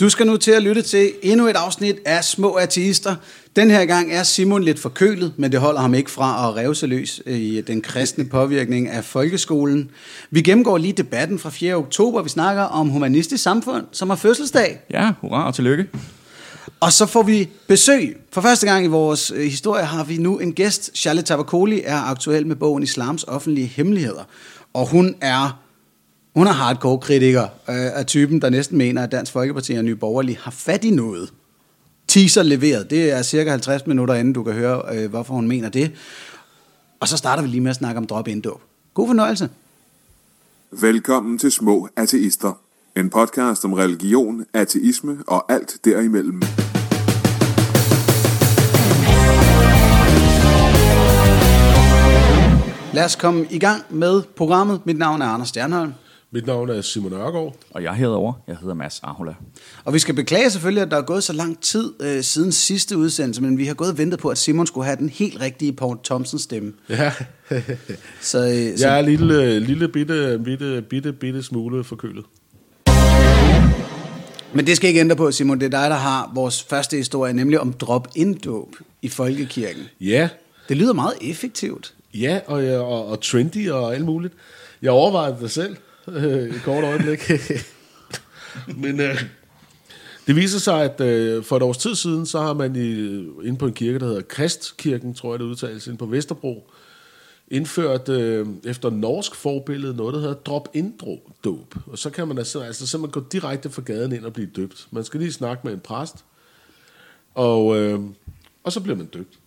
Du skal nu til at lytte til endnu et afsnit af Små Ateister. Den her gang er Simon lidt forkølet, men det holder ham ikke fra at revse løs i den kristne påvirkning af folkeskolen. Vi gennemgår lige debatten fra 4. oktober. Vi snakker om humanistisk samfund, som har fødselsdag. Ja, hurra og tillykke. Og så får vi besøg. For første gang i vores øh, historie har vi nu en gæst. Charlotte Tavakoli er aktuel med bogen Islams offentlige hemmeligheder. Og hun er hun er hardcore kritiker øh, af typen, der næsten mener, at Dansk Folkeparti og Nye Borgerlige har fat i noget. Teaser leveret. Det er cirka 50 minutter inden, du kan høre, øh, hvorfor hun mener det. Og så starter vi lige med at snakke om drop indåb. God fornøjelse. Velkommen til Små Ateister. En podcast om religion, ateisme og alt derimellem. Lad os komme i gang med programmet. Mit navn er Anders Stjernholm. Mit navn er Simon Ørgaard. Og jeg herover, jeg hedder Mads Ahola. Og vi skal beklage selvfølgelig, at der er gået så lang tid øh, siden sidste udsendelse, men vi har gået og ventet på, at Simon skulle have den helt rigtige Paul Thompson stemme. Ja, Så, øh, så jeg er en lille, lille bitte, bitte, bitte, bitte smule forkølet. Men det skal ikke ændre på, Simon. Det er dig, der har vores første historie, nemlig om drop-in-dåb i folkekirken. Ja, Det lyder meget effektivt. ja og, ja, og, og trendy og alt muligt. Jeg overvejede det selv øh, et kort øjeblik. Men øh, det viser sig, at øh, for et års tid siden, så har man i, inde på en kirke, der hedder Kristkirken, tror jeg det udtales, inde på Vesterbro, indført øh, efter norsk forbillede noget, der hedder drop-in-dåb. Og så kan man altså, altså simpelthen gå direkte fra gaden ind og blive døbt. Man skal lige snakke med en præst, og, øh, og så bliver man døbt.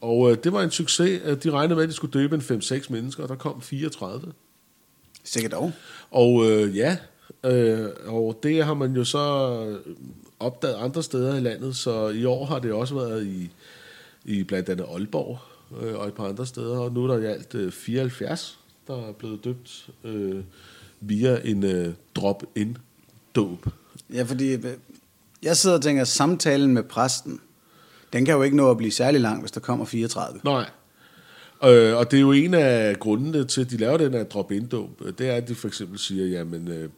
Og øh, det var en succes. at De regnede med, at de skulle døbe en 5-6 mennesker, og der kom 34. Sikkert dog. Og øh, ja, øh, og det har man jo så opdaget andre steder i landet, så i år har det også været i, i blandt andet Aalborg øh, og et par andre steder, og nu er der i alt øh, 74, der er blevet døbt øh, via en øh, drop-in-dåb. Ja, fordi øh, jeg sidder og tænker, at samtalen med præsten, den kan jo ikke nå at blive særlig lang, hvis der kommer 34. Nej. Øh, og det er jo en af grundene til, at de laver den her drop-in-dåb. Det er, at de for eksempel siger, jamen, øh,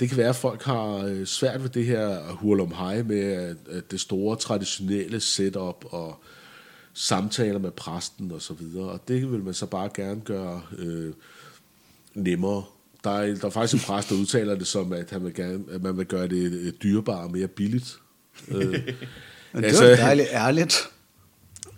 det kan være, at folk har øh, svært ved det her hurlum hej med at, det store traditionelle setup og samtaler med præsten og så videre. Og det vil man så bare gerne gøre øh, nemmere. Der er, der er faktisk en præst, der udtaler det som, at, han vil gerne, at man vil gøre det øh, dyrebare og mere billigt. Øh, det er jo dejligt ærligt.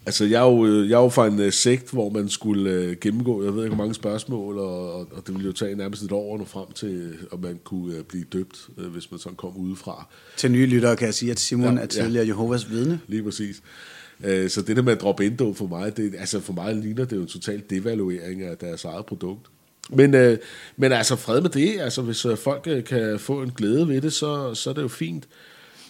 Altså, jeg er jo, øh, jeg er jo fra en uh, sekt, hvor man skulle uh, gennemgå, jeg ved ikke, hvor mange spørgsmål, og, og, og det ville jo tage nærmest et år at nå frem til, om man kunne uh, blive døbt, uh, hvis man sådan kom udefra. Til nye lyttere kan jeg sige, at Simon Ja, er tidligere Jehovas vidne. Lige præcis. Uh, så det der med at droppe ind for mig, det, altså for mig ligner det jo en total devaluering af deres eget produkt. Men, uh, men altså fred med det, altså hvis uh, folk uh, kan få en glæde ved det, så, så er det jo fint.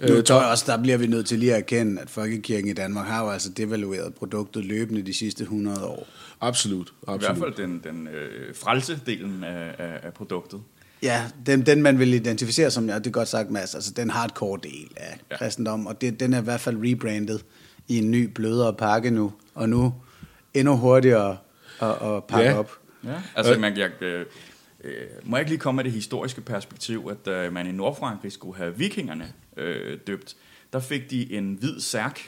Nu tror jeg også, der bliver vi nødt til lige at erkende, at Folkekirken i Danmark har jo altså devalueret produktet løbende de sidste 100 år. Absolut, I hvert absolut. fald den, den øh, frelse-delen af, af, af produktet. Ja, den, den man vil identificere som, ja, det er godt sagt, Mads, altså den hardcore del af ja. Ja. kristendom, og det, den er i hvert fald rebrandet i en ny, blødere pakke nu, og nu endnu hurtigere at, at pakke Ja. op. Ja, altså man, jeg, øh, må jeg ikke lige komme med det historiske perspektiv, at øh, man i Nordfrankrig skulle have vikingerne øh, døbt. Der fik de en hvid særk,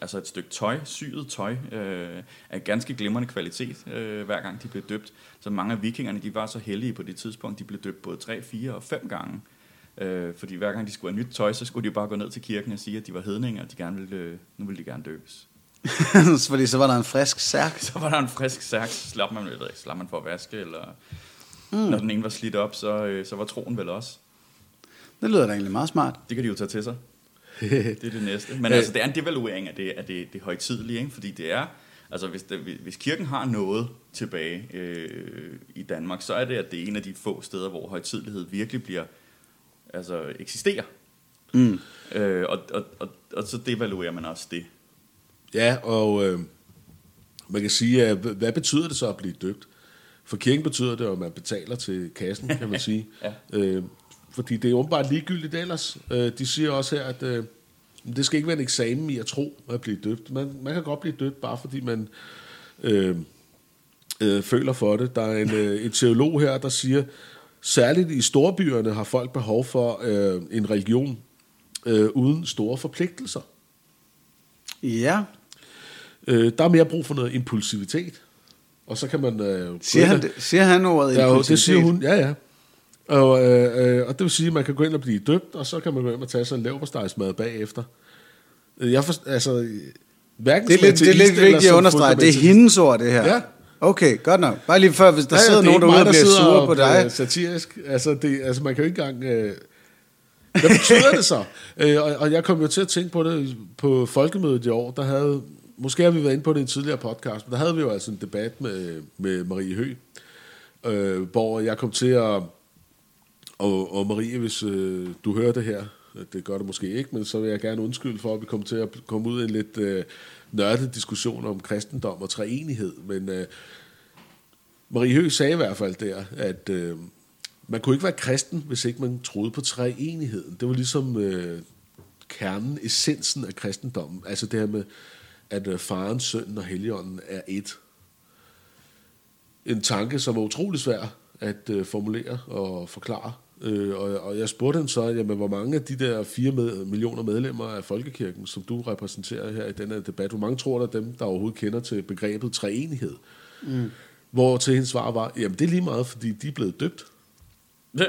altså et stykke tøj, syet tøj, øh, af ganske glimrende kvalitet, øh, hver gang de blev døbt. Så mange af vikingerne, de var så heldige på det tidspunkt, de blev døbt både 3, 4 og 5 gange. Øh, fordi hver gang de skulle have nyt tøj, så skulle de bare gå ned til kirken og sige, at de var hedninger, og de gerne ville, øh, nu ville de gerne døbes. Fordi så var der en frisk særk. Så var der en frisk særk, så slap man, eller slap man for at vaske, eller mm. når den ene var slidt op, så, øh, så var troen vel også. Det lyder da egentlig meget smart. Det kan de jo tage til sig. det er det næste. Men altså, det er en devaluering af det, af det, det højtidlige, ikke? fordi det er, altså hvis, det, hvis kirken har noget tilbage øh, i Danmark, så er det, at det er en af de få steder, hvor højtidlighed virkelig bliver, altså eksisterer. Mm. Øh, og, og, og, og så devaluerer man også det. Ja, og øh, man kan sige, hvad betyder det så at blive døbt? For kirken betyder det, at man betaler til kassen, kan man sige. Ja. øh, fordi det er åbenbart ligegyldigt ellers. Øh, de siger også her, at øh, det skal ikke være en eksamen i at tro at blive døbt. Man, man kan godt blive døbt, bare fordi man øh, øh, føler for det. Der er en, øh, en teolog her, der siger, særligt i storbyerne har folk behov for øh, en religion, øh, uden store forpligtelser. Ja. Øh, der er mere brug for noget impulsivitet. Og så kan man... Øh, Siger han, det, siger han ordet Ja, jo, det siger hun. Ja, ja. Og, øh, øh, og det vil sige, at man kan gå ind og blive døbt, og så kan man gå ind og tage sig en leverpostejsmad bagefter. Øh, Jeg forst, altså, hverken Det er lidt, det er lidt vigtigt at understrege. Det er hendes ord, det her. Ja. Okay, godt nok. Bare lige før, hvis der Ja, sidder det er nogen derude og der bliver sure på dig. Satirisk. Altså, det, altså, man kan jo ikke engang... Øh, hvad betyder det så? Øh, og, og jeg kom jo til at tænke på det på folkemødet i år. Der havde, måske har vi været inde på det i en tidligere podcast, men der havde vi jo altså en debat med, med Marie Høgh, øh, hvor jeg kom til at... Og, og Marie, hvis øh, du hører det her, det gør det måske ikke, men så vil jeg gerne undskylde for, at vi kom til at komme ud i en lidt øh, nørdet diskussion om kristendom og treenighed. Men øh, Marie Høgh sagde i hvert fald der, at øh, man kunne ikke være kristen, hvis ikke man troede på treenigheden. Det var ligesom øh, kernen, essensen af kristendommen. Altså det her med, at øh, faren, sønnen og helligånden er et. En tanke, som er utrolig svær at øh, formulere og forklare. Øh, og, og jeg spurgte hende så, jamen, hvor mange af de der 4 med, millioner medlemmer af Folkekirken, som du repræsenterer her i denne debat, hvor mange tror der er dem, der overhovedet kender til begrebet treenighed? Mm. Hvor til hendes svar var, jamen det er lige meget, fordi de er blevet døbt. Ja.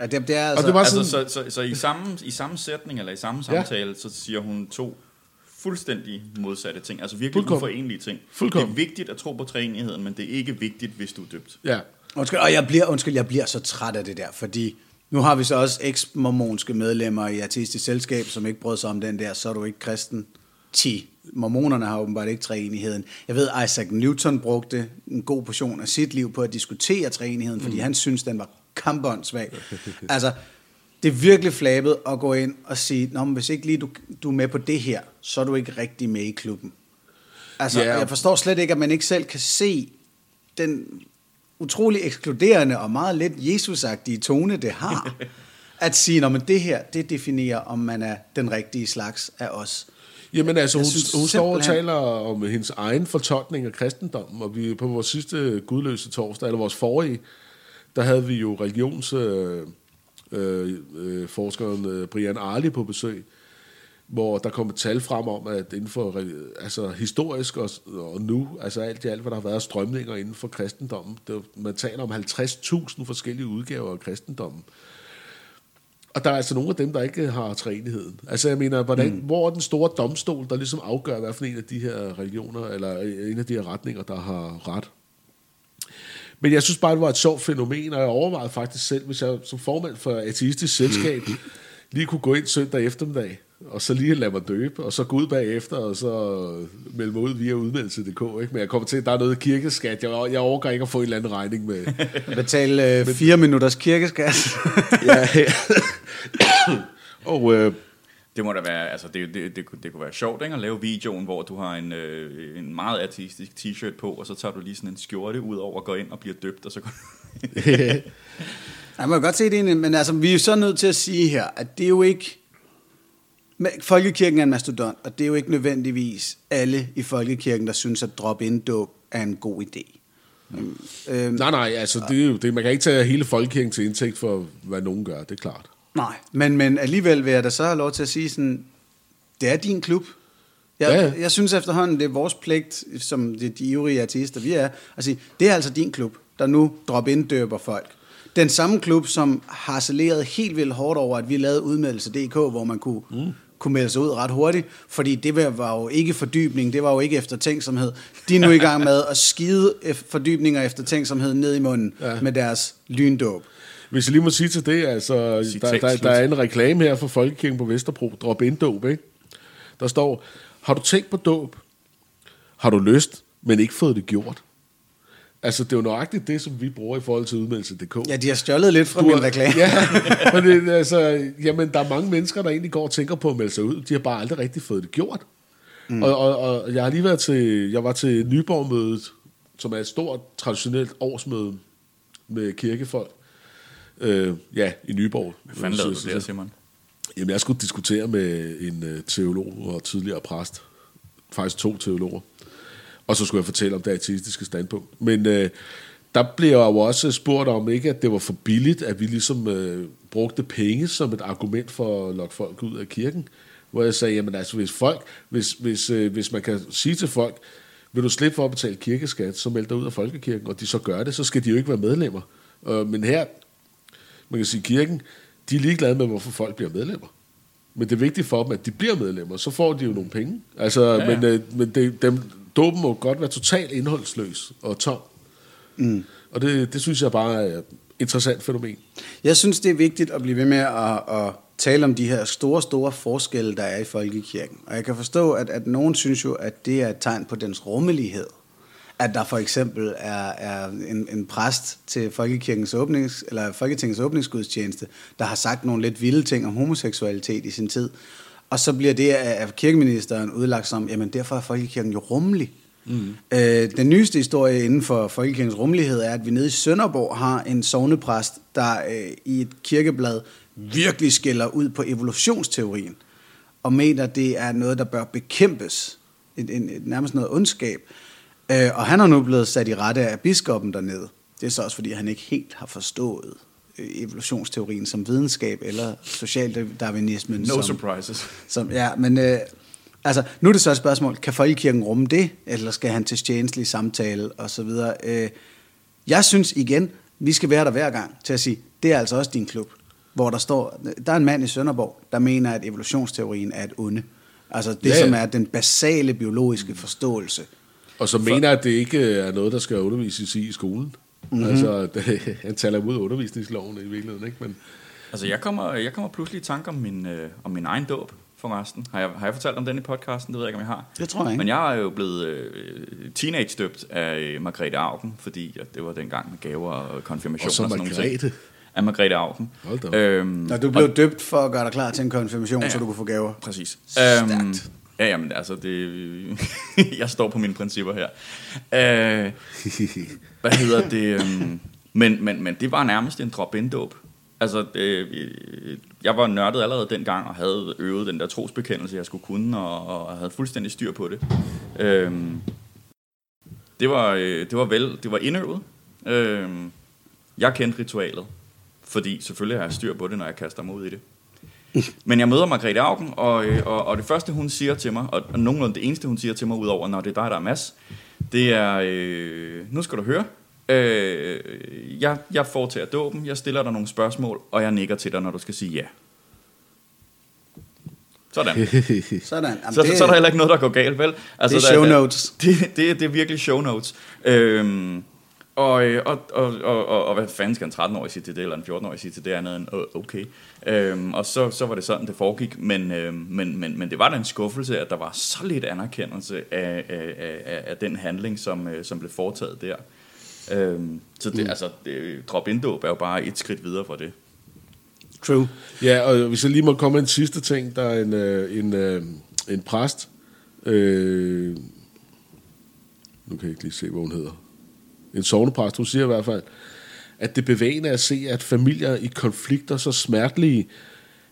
Ja, det, det er altså... Og det var Altså, sådan, så, så, så i, samme, i samme sætning, eller i samme Ja. samtale, så siger hun to fuldstændig modsatte ting. Altså virkelig Fuldkommen. uforenelige ting. Fuldkommen. Det er vigtigt at tro på treenigheden, men det er ikke vigtigt, hvis du er døbt. ja, Undskyld, og jeg bliver, undskyld, jeg bliver så træt af det der, fordi nu har vi så også eks-mormonske medlemmer i artistisk selskab, som ikke brød sig om den der, så er du ikke kristen. 10. Mormonerne har åbenbart ikke treenigheden. Jeg ved, Isaac Newton brugte en god portion af sit liv på at diskutere treenigheden, fordi mm. han synes, den var kampåndssvag. altså, det er virkelig flabet at gå ind og sige, Nå, men hvis ikke lige du, du er med på det her, så er du ikke rigtig med i klubben. Altså, Ja. jeg forstår slet ikke, at man ikke selv kan se den utrolig ekskluderende og meget lidt Jesusagtige tone, det har. at sige, at det her, det definerer, om man er den rigtige slags af os. Jamen altså, Jeg hun, synes hun står og taler om hendes egen fortolkning af kristendommen, og vi på vores sidste gudløse torsdag, eller vores forrige, der havde vi jo religions... Øh, øh, øh, forskeren øh, Brian Arli på besøg, hvor der kom et tal frem om, at inden for altså, historisk og, og nu, altså alt i alt, hvad der har været strømninger inden for kristendommen, det, man taler om 50.000 forskellige udgaver af kristendommen. Og der er altså nogle af dem, der ikke har træenigheden. Altså jeg mener, hvordan, mm. hvor er den store domstol, der ligesom afgør, hvad for en af de her religioner, eller en af de her retninger, der har ret. Men jeg synes bare, det var et sjovt fænomen, og jeg overvejede faktisk selv, hvis jeg som formand for ateistisk selskab lige kunne gå ind søndag eftermiddag, og så lige lade mig døbe, og så gå ud bagefter, og så melde mig ud via udmeldelse.dk. Ikke? Men jeg kommer til, at der er noget kirkeskat. Jeg, jeg overgår ikke at få en eller anden regning med. Betale øh, fire minutters kirkeskat. ja. og øh, Det må da være, altså det, det, det, kunne- det kunne være sjovt, ikke? At lave videoen, hvor du har en, øh, en meget artistisk t-shirt på, og så tager du lige sådan en skjorte ud over og går ind og bliver døbt, og så går Jeg må godt se det egentlig, men altså, vi er jo så nødt til at sige her, at det er jo ikke... Folkekirken er en mastodont, og det er jo ikke nødvendigvis alle i Folkekirken, der synes, at drop-in dåb er en god idé. Øhm, øhm, Nej, nej, altså det er jo det. Man kan ikke tage hele folkekirken til indtægt for, hvad nogen gør, det er klart. Nej, men, men alligevel vil jeg da så have lov til at sige sådan, det er din klub. Jeg, Ja, ja, jeg synes efterhånden, det er vores pligt, som de, de ivrige artister, vi er, at sige, det er altså din klub, der nu drop-in døber folk. Den samme klub, som harcelerede helt vildt hårdt over, at vi lavede udmeldelse.dk, hvor man kunne, mm. kunne melde sig ud ret hurtigt, fordi det var- jo ikke fordybning, det var jo ikke eftertænksomhed. De er nu i gang med at skide ef- fordybning og eftertænksomhed ned i munden ja. med deres lyndåb. Hvis jeg lige må sige til det, altså, der, Citat der, slut. der er en reklame her for Folkekirken på Vesterbro, drop ind dåb, ikke? Der står, har du tænkt på dåb? Har du lyst, men ikke fået det gjort? Altså, det er jo nøjagtigt det, som vi bruger i forhold til udmeldelse.dk. Ja, de har stjålet lidt fra Du min reklame. Ja, men det, altså, jamen, der er mange mennesker, der egentlig går og tænker på at melde sig ud. De har bare aldrig rigtig fået det gjort. Mm. Og, og, og, jeg har lige været til, jeg var til Nyborg-mødet, som er et stort, traditionelt årsmøde med kirkefolk. Øh, ja, i Nyborg. Hvad fanden lavede du der, Simon? Jamen, jeg skulle diskutere med en øh, teolog og tidligere præst. Faktisk to teologer. Og så skulle jeg fortælle om det artistiske standpunkt. Men øh, der bliver jo også spurgt om ikke, at det var for billigt, at vi ligesom øh, brugte penge som et argument for at lokke folk ud af kirken. Hvor jeg sagde, jamen altså, hvis folk, hvis, hvis, øh, hvis man kan sige til folk, vil du slippe for at betale kirkeskat, så meld dig ud af folkekirken, og de så gør det, så skal de jo ikke være medlemmer. Øh, men her, man kan sige, kirken, de er ligeglade med, hvorfor folk bliver medlemmer. Men det er vigtigt for dem, at de bliver medlemmer, så får de jo nogle penge. Altså, ja, ja. men, øh, men det, dem, dåben må godt være totalt indholdsløs og tom. Mm. Og det, det synes jeg bare er et interessant fænomen. Jeg synes, det er vigtigt at blive ved med at, at tale om de her store, store forskelle, der er i folkekirken. Og jeg kan forstå, at, at nogen synes jo, at det er et tegn på dens rummelighed. At der for eksempel er, er en, en præst til Folkekirkens åbnings, eller Folketingets åbningsgudstjeneste, der har sagt nogle lidt vilde ting om homoseksualitet i sin tid. Og så bliver det af kirkeministeren udlagt som, jamen derfor er Folkekirken jo rummelig. Mm. Øh, den nyeste historie inden for Folkekirkens rummelighed er, at vi nede i Sønderborg har en sovnepræst, der øh, i et kirkeblad virkelig skiller ud på evolutionsteorien, og mener, det er noget, der bør bekæmpes. En, et, nærmest noget ondskab. Øh, og han er nu blevet sat i rette af biskoppen dernede. Det er så også, fordi han ikke helt har forstået øh, evolutionsteorien som videnskab, eller socialdarwinismen. No som, surprises. Som, ja, men øh, altså, nu er det så et spørgsmål, kan folkekirken rumme det, eller skal han til tjenestelig samtale, og så videre. Øh, jeg synes igen, vi skal være der hver gang til at sige, det er altså også din klub hvor der står, der er en mand i Sønderborg, der mener, at evolutionsteorien er et onde. Altså det, ja. som er den basale biologiske forståelse. Og så mener, at det ikke er noget, der skal undervises i i skolen. Mm-hmm. Altså, det, han taler ud af undervisningsloven i virkeligheden, ikke? Men, altså, jeg kommer, jeg kommer pludselig i tanke om min, øh, om min egen dåb forresten. Har jeg, har jeg fortalt om den i podcasten? Det ved jeg ikke, om jeg har. Det tror jeg ikke. Men jeg er jo blevet øh, teenage-døbt af øh, Margrethe Augen, fordi at det var dengang med gaver og konfirmation og, så og sådan Margrethe. nogle ting af Margrethe Augen. Hold da. Øhm, Når du blev og, døbt for at gøre dig klar til en konfirmation, ja, så du kunne få gaver. Præcis. Stærkt. Ja, jamen, altså, det, jeg står på mine principper her. Øh, hvad hedder det? Øhm, men, men, men det var nærmest en drop-in-dåb. Altså, det, jeg var nørdet allerede dengang og havde øvet den der trosbekendelse, jeg skulle kunne, og, og havde fuldstændig styr på det. Øh, det var, øh, det var vel, det var indøvet. Øh, jeg kendte ritualet. Fordi selvfølgelig har jeg styr på det, når jeg kaster mig ud i det. Men jeg møder Margrethe Augen, og, øh, og, og det første, hun siger til mig, og, og nogenlunde det eneste, hun siger til mig, udover når det er dig, der er Mads, det er, øh, nu skal du høre, øh, jeg, jeg foretager dåben, jeg stiller dig nogle spørgsmål, og jeg nikker til dig, når du skal sige ja. Sådan. Sådan. Jamen, så, det, så er der heller ikke noget, der går galt, vel? Altså, det er show der, notes. Det, det, det er virkelig show notes. Øhm, og, øh, og, og, og, og, og hvad fanden skal en 13-årig sige til det, eller en 14-årig sige til det andet end, okay. Øhm, og så, så var det sådan, det foregik, men, øhm, men, men, men det var da en skuffelse, at der var så lidt anerkendelse af, af, af, af den handling, som, øh, som blev foretaget der. Øhm, så det, mm. altså, det, drop in er jo bare et skridt videre fra det. True. Ja, og hvis jeg lige må komme med en sidste ting, der er en, øh, en, øh, en præst, øh, nu kan jeg ikke lige se, hvad hun hedder, en sovnepræst, hun siger i hvert fald, at det bevægende at se, at familier i konflikter så smertelige,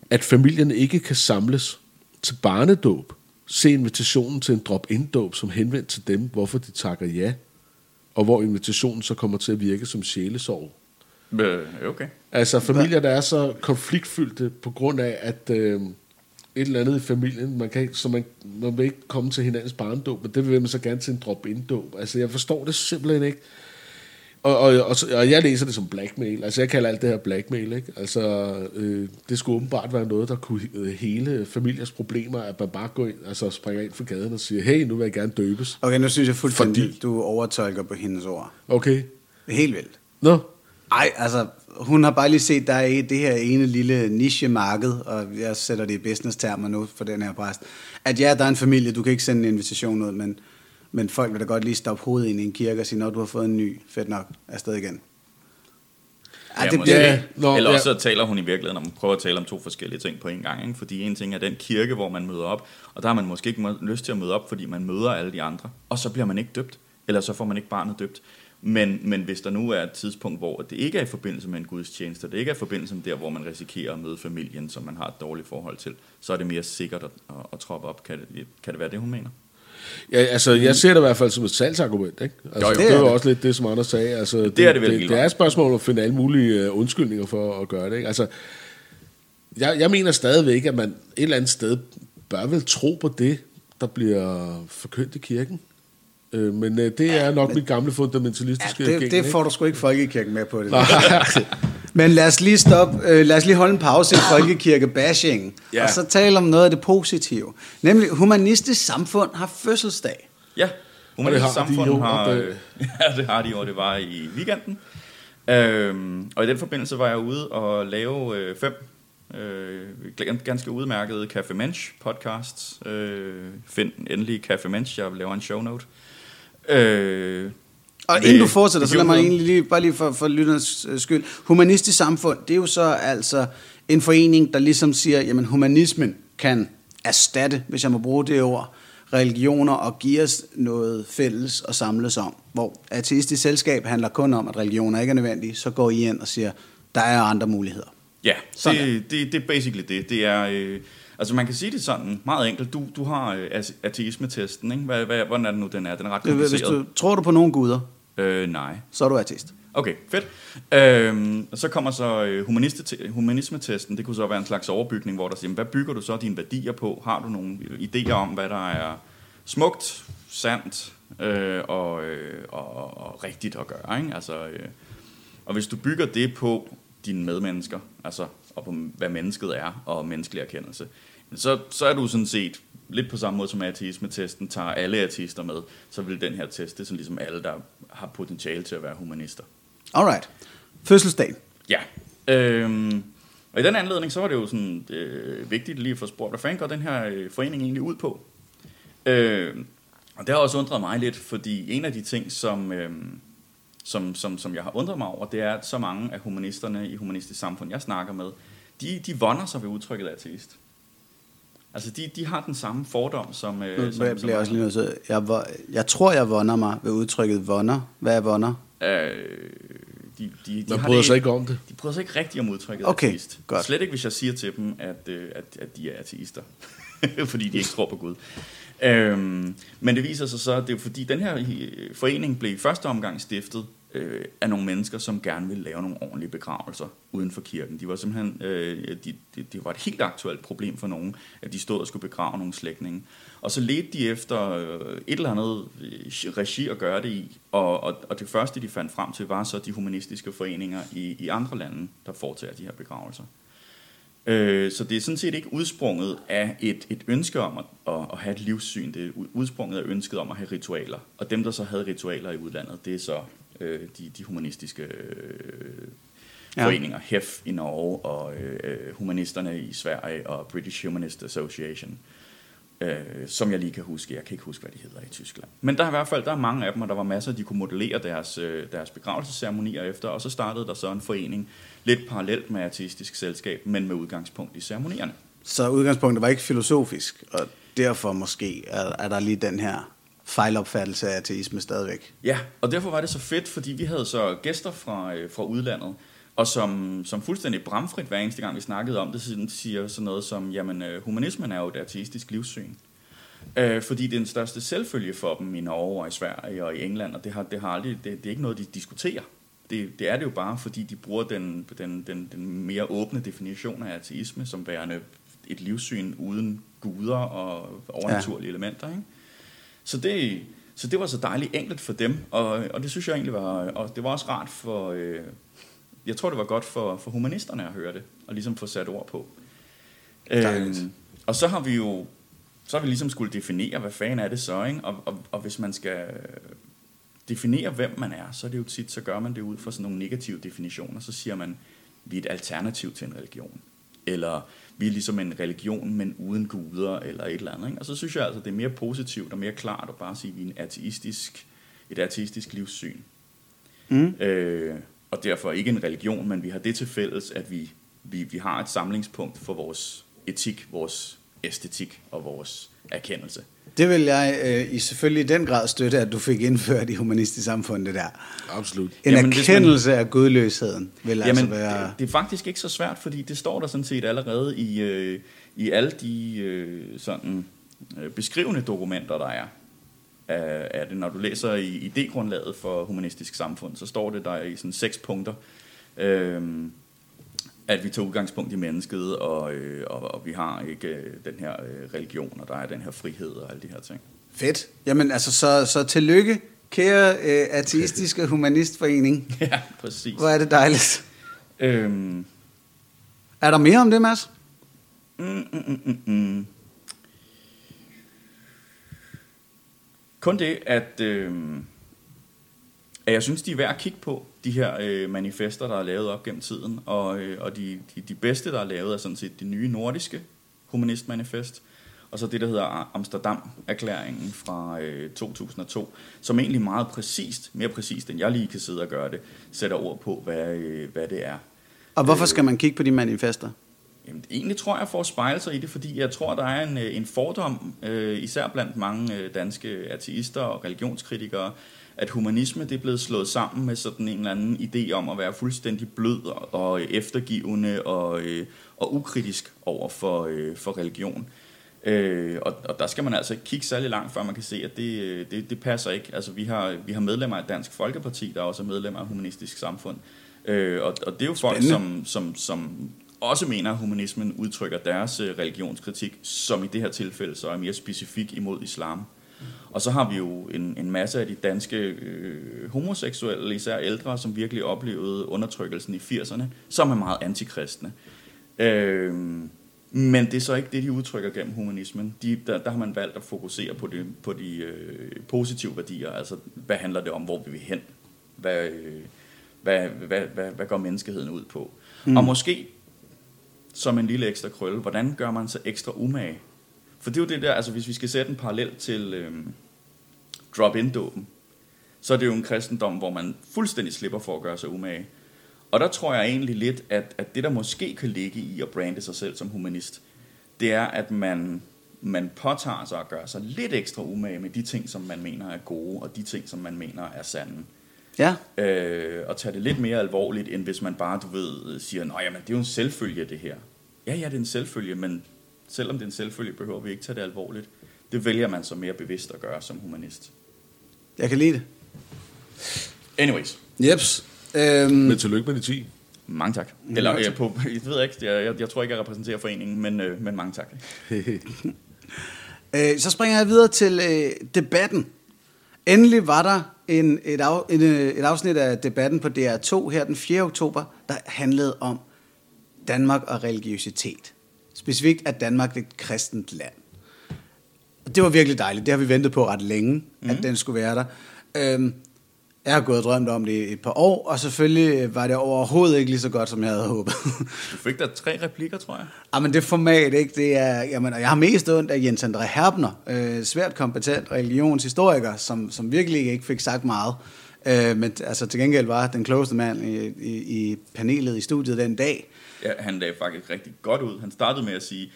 at familien ikke kan samles til barnedåb. Se invitationen til en drop-in-dåb som henvendt til dem, hvorfor de takker ja, og hvor invitationen så kommer til at virke som sjælesorg. Okay. Altså familier, der er så konfliktfyldte på grund af, at øh, et eller andet i familien, man kan ikke, så man, man vil ikke komme til hinandens barndåb, men det vil man så gerne til en drop-in-dåb. Altså jeg forstår det simpelthen ikke. Og, og, og, og jeg læser det som blackmail. Altså, jeg kalder alt det her blackmail, ikke? Altså, øh, det skulle åbenbart være noget, der kunne øh, hele familiers problemer, at man bare går ind, altså springer ind for gaden og siger, hey, nu vil jeg gerne døbes. Okay, nu synes jeg fuldstændig, Fordi... du overtolker på hendes ord. Okay. Helt vildt. Nå. Ej, altså, hun har bare lige set, der er det her ene lille niche-marked, og jeg sætter det i business-termer nu for den her præst, at ja, der er en familie, du kan ikke sende en invitation ud, men men folk vil da godt lige stoppe hovedet ind i en kirke og sige, når du har fået en ny, fedt nok, afsted igen. Ja, ja, det bliver ja, Nå, Eller også ja. så taler hun i virkeligheden om, prøver at tale om to forskellige ting på en gang. Ikke? Fordi en ting er den kirke, hvor man møder op, og der har man måske ikke lyst til at møde op, fordi man møder alle de andre. Og så bliver man ikke døbt, eller så får man ikke barnet døbt. Men, men hvis der nu er et tidspunkt, hvor det ikke er i forbindelse med en gudstjeneste, det ikke er i forbindelse med der, hvor man risikerer at møde familien, som man har et dårligt forhold til, så er det mere sikkert at, at, at troppe op. Kan det, kan det være det, hun mener? Ja, altså, jeg ser det i hvert fald som et salgsargument, ikke? Altså, Jo, jo. det, Det det er var det. også lidt det, som Anders sagde. Altså, det, er det vel det, det er et spørgsmål om at finde alle mulige uh, undskyldninger for at gøre det, ikke? Altså, jeg, jeg mener stadigvæk, at man et eller andet sted bør vel tro på det, der bliver forkyndt i kirken. Øh, men øh, det er nok mit gamle fundamentalistiske Ja, det, gæng, det ikke? får du sgu ikke folkekirken med på det. Nej. Men lad os lige stoppe, øh, lad os lige holde en pause i folkekirke-bashing, Ja. og så tale om noget af det positive. Nemlig, humanistisk samfund har fødselsdag. Ja, Humanistisk har de Samfund jo, har... Øh, ja, det har de, og det var i weekenden. Øhm, og i den forbindelse var jeg ude og lave øh, fem øh, ganske udmærkede Café Mensch podcasts. Øh, find endelig Café Mensch, jeg laver en show note. Øh, Og inden du fortsætter, så lad mig egentlig lige, bare lige for, for lytternes skyld. Humanistisk samfund, det er jo så altså en forening, der ligesom siger, jamen humanismen kan erstatte, hvis jeg må bruge det ord, religioner og give os noget fælles at samles om. Hvor ateistisk selskab handler kun om, at religioner ikke er nødvendige, så går I ind og siger, der er andre muligheder. Ja, Sådan det, det, det er basically det. Det er, øh, altså man kan sige det sådan meget enkelt. Du, du har øh, ate- ateismetesten, ikke? Hvad, hvad, hvordan er det nu, den er? Den er ret Hvis kompliceret. du tror du på nogle guder, Øh, nej. så er du ateist. Okay, fedt. Øhm, og så kommer så øh, humanismetesten. Det kunne så være en slags overbygning, hvor der siger, hvad bygger du så dine værdier på? Har du nogle idéer om, hvad der er smukt, sandt øh, og, øh, og, og rigtigt at gøre? Ikke? Altså, øh, og hvis du bygger det på dine medmennesker, altså og på hvad mennesket er og menneskelig erkendelse, så, så er du sådan set lidt på samme måde som ateismetesten tager alle ateister med, så vil den her test, det er sådan ligesom alle, der har potentiale til at være humanister. Alright. Fødselsdagen. Ja. Øhm, og i den anledning, så var det jo sådan øh, vigtigt lige at få spurgt, hvad fanden går den her øh, forening egentlig ud på? Øh, og det har også undret mig lidt, fordi en af de ting, som, øh, som, som, som jeg har undret mig over, det er, at så mange af humanisterne i humanistisk samfund, jeg snakker med, de, de vonder sig ved udtrykket ateist. Altså, de, de har den samme fordom, som... Øh, Nu som, bliver som jeg også lige nødt til. Jeg, jeg tror, jeg vonder mig ved udtrykket vonder. Hvad er vonder? Øh, de, de, de Man bryder det- sig ikke om det. De bryder sig ikke rigtig om udtrykket Okay, ateist. godt. Slet ikke, hvis jeg siger til dem, at, øh, at, at de er ateister. fordi de ikke tror på Gud. Øhm, men det viser sig så, at det er fordi, den her øh, forening blev i første omgang stiftet øh, af nogle mennesker, som gerne ville lave nogle ordentlige begravelser uden for kirken. De var simpelthen, øh, de, de, det var et helt aktuelt problem for nogen, at de stod og skulle begrave nogle slægtninge. Og så ledte de efter øh, et eller andet øh, regi at gøre det i, og, og, og det første, de fandt frem til, var så de humanistiske foreninger i, i andre lande, der foretager de her begravelser. Øh, så det er sådan set ikke udsprunget af et, et ønske om at, at, at have et livssyn. Det er udsprunget af ønsket om at have ritualer. Og dem, der så havde ritualer i udlandet, det er så øh, de, de humanistiske øh, Ja. ja. foreninger. HEF i Norge og øh, øh, humanisterne i Sverige og British Humanist Association. Øh, som jeg lige kan huske. Jeg kan ikke huske, hvad de hedder i Tyskland. Men der er i hvert fald der er mange af dem, og der var masser, de kunne modellere deres, øh, deres begravelsesceremonier efter. Og så startede der så en forening, lidt parallelt med ateistisk selskab, men med udgangspunkt i ceremonierne. Så udgangspunktet var ikke filosofisk, og derfor måske er, er der lige den her fejlopfattelse af ateisme stadigvæk. Ja, og derfor var det så fedt, fordi vi havde så gæster fra, øh, fra udlandet, og som, som fuldstændig bramfrit hver eneste gang, vi snakkede om det, sådan- siger sådan noget som, jamen øh, humanismen er jo et ateistisk livssyn. Øh, fordi det er den største selvfølge for dem i Norge og i Sverige og i England, og det, har, det, har aldrig, det, det er ikke noget, de diskuterer. Det, det er det jo bare, fordi de bruger den, den, den, den mere åbne definition af ateisme som værende et livssyn uden guder og overnaturlige ja. elementer. Ikke? Så det, så det var så dejligt enkelt for dem, og, og det synes jeg egentlig var, og det var også rart for, øh, jeg tror det var godt for, for humanisterne at høre det, og ligesom få sat ord på. Dejligt. Øhm, og så har vi jo, så har vi ligesom skulle definere, hvad fanden er det så, ikke? Og, og, og hvis man skal definere, hvem man er, så er det jo tit, så gør man det ud fra sådan nogle negative definitioner, så siger man, vi er et alternativ til en religion. Eller vi er ligesom en religion, men uden guder, eller et eller andet. Ikke? Og så synes jeg altså, det er mere positivt og mere klart at bare sige, at vi er en ateistisk, et ateistisk livssyn. Mm. Øh, og derfor ikke en religion, men vi har det til fælles, at vi, vi, vi har et samlingspunkt for vores etik, vores æstetik og vores erkendelse. Det vil jeg øh, i selvfølgelig i den grad støtte, at du fik indført i humanistisk samfund, det der. Absolut. En Jamen, hvis man- erkendelse af gudløsheden vil altså Jamen, være... det, det er faktisk ikke så svært, fordi det står der sådan set allerede i, øh, i alle de øh, sådan, øh, beskrivende dokumenter, der er. Af, af det. Når du læser i idégrundlaget for humanistisk samfund, så står det der i sådan seks punkter, øh, at vi tager udgangspunkt i mennesket, og, øh, og, og vi har ikke øh, den her øh, religion, og der er den her frihed og alle de her ting. Fedt. Jamen altså, så, så tillykke, kære øh, ateistiske humanistforening. ja, præcis. Hvor er det dejligt. Øhm, Er der mere om det, Mads? Mm, mm, mm, mm, mm. Kun det, at, øh, at jeg synes, de er værd at kigge på, de her øh, manifester, der er lavet op gennem tiden. Og, øh, og de, de, de bedste, der er lavet, er sådan set det nye nordiske humanistmanifest. Og så det, der hedder Amsterdam-erklæringen fra øh, 2002, som egentlig meget præcist, mere præcist end jeg lige kan sidde og gøre det, sætter ord på, hvad, øh, hvad det er. Og hvorfor skal man kigge på de manifester? Jamen, egentlig tror jeg for at spejle sig i det, fordi jeg tror, der er en, øh, en fordom, øh, især blandt mange øh, danske ateister og religionskritikere, at humanisme det er blevet slået sammen med sådan en eller anden idé om at være fuldstændig blød og, og eftergivende og, øh, og ukritisk over for, øh, for religion. Øh, og, og der skal man altså ikke kigge særlig langt, før man kan se, at det, øh, det, det passer ikke. Altså, vi har, vi har medlemmer af Dansk Folkeparti, der også er medlemmer af Humanistisk Samfund. Øh, og, og det er jo folk, som, som, som også mener, at humanismen udtrykker deres øh, religionskritik, som i det her tilfælde så er mere specifik imod islam. Og så har vi jo en, en masse af de danske øh, homoseksuelle, især ældre, som virkelig oplevede undertrykkelsen i 80'erne, som er meget antikristne. Øh, men det er så ikke det, de udtrykker gennem humanismen. De, der, der har man valgt at fokusere på, det, på de øh, positive værdier. Altså, hvad handler det om, hvor vi vil hen? Hvad, øh, hvad, hvad, hvad, hvad går menneskeheden ud på? Mm. Og måske, som en lille ekstra krølle, hvordan gør man så ekstra umage? For det er jo det der, altså hvis vi skal sætte en parallel til øhm, drop-in-dåben, så er det jo en kristendom, hvor man fuldstændig slipper for at gøre sig umage. Og der tror jeg egentlig lidt, at, at det der måske kan ligge i at brande sig selv som humanist, det er, at man, man påtager sig at gøre sig lidt ekstra umage med de ting, som man mener er gode, og de ting, som man mener er sande. Ja. Øh, og tage det lidt mere alvorligt, end hvis man bare, du ved, siger, nej, jamen, det er jo en selvfølge, det her. Ja, ja, det er en selvfølge, men selvom det er en selvfølge, behøver vi ikke tage det alvorligt. Det vælger man så mere bevidst at gøre som humanist. Jeg kan lide det. Anyways, Jeps. Øhm, Men tillykke med de 10. mange tak. Eller, jeg, på, jeg ved ikke, jeg, jeg, jeg tror ikke, jeg repræsenterer foreningen, men, øh, men mange tak. øh, så springer jeg videre til øh, debatten. Endelig var der en, et, af, en, øh, et afsnit af debatten på DR2 her den 4. oktober, der handlede om Danmark og religiøsitet. Specifikt er Danmark et kristent land. Og det var virkelig dejligt. Det har vi ventet på ret længe, mm. at den skulle være der. Øhm, jeg har gået og drømt om det i et par år, og selvfølgelig var det overhovedet ikke lige så godt, som jeg havde håbet. Du fik der tre replikker, tror jeg. Ja, men det format, ikke? Det er, jamen, og jeg har mest ondt af Jens André Herbner, øh, svært kompetent religionshistoriker, som, som virkelig ikke fik sagt meget. Øh, men altså, til gengæld var den klogeste mand i, i, i panelet i studiet den dag. Ja, han lagde faktisk rigtig godt ud. Han startede med at sige,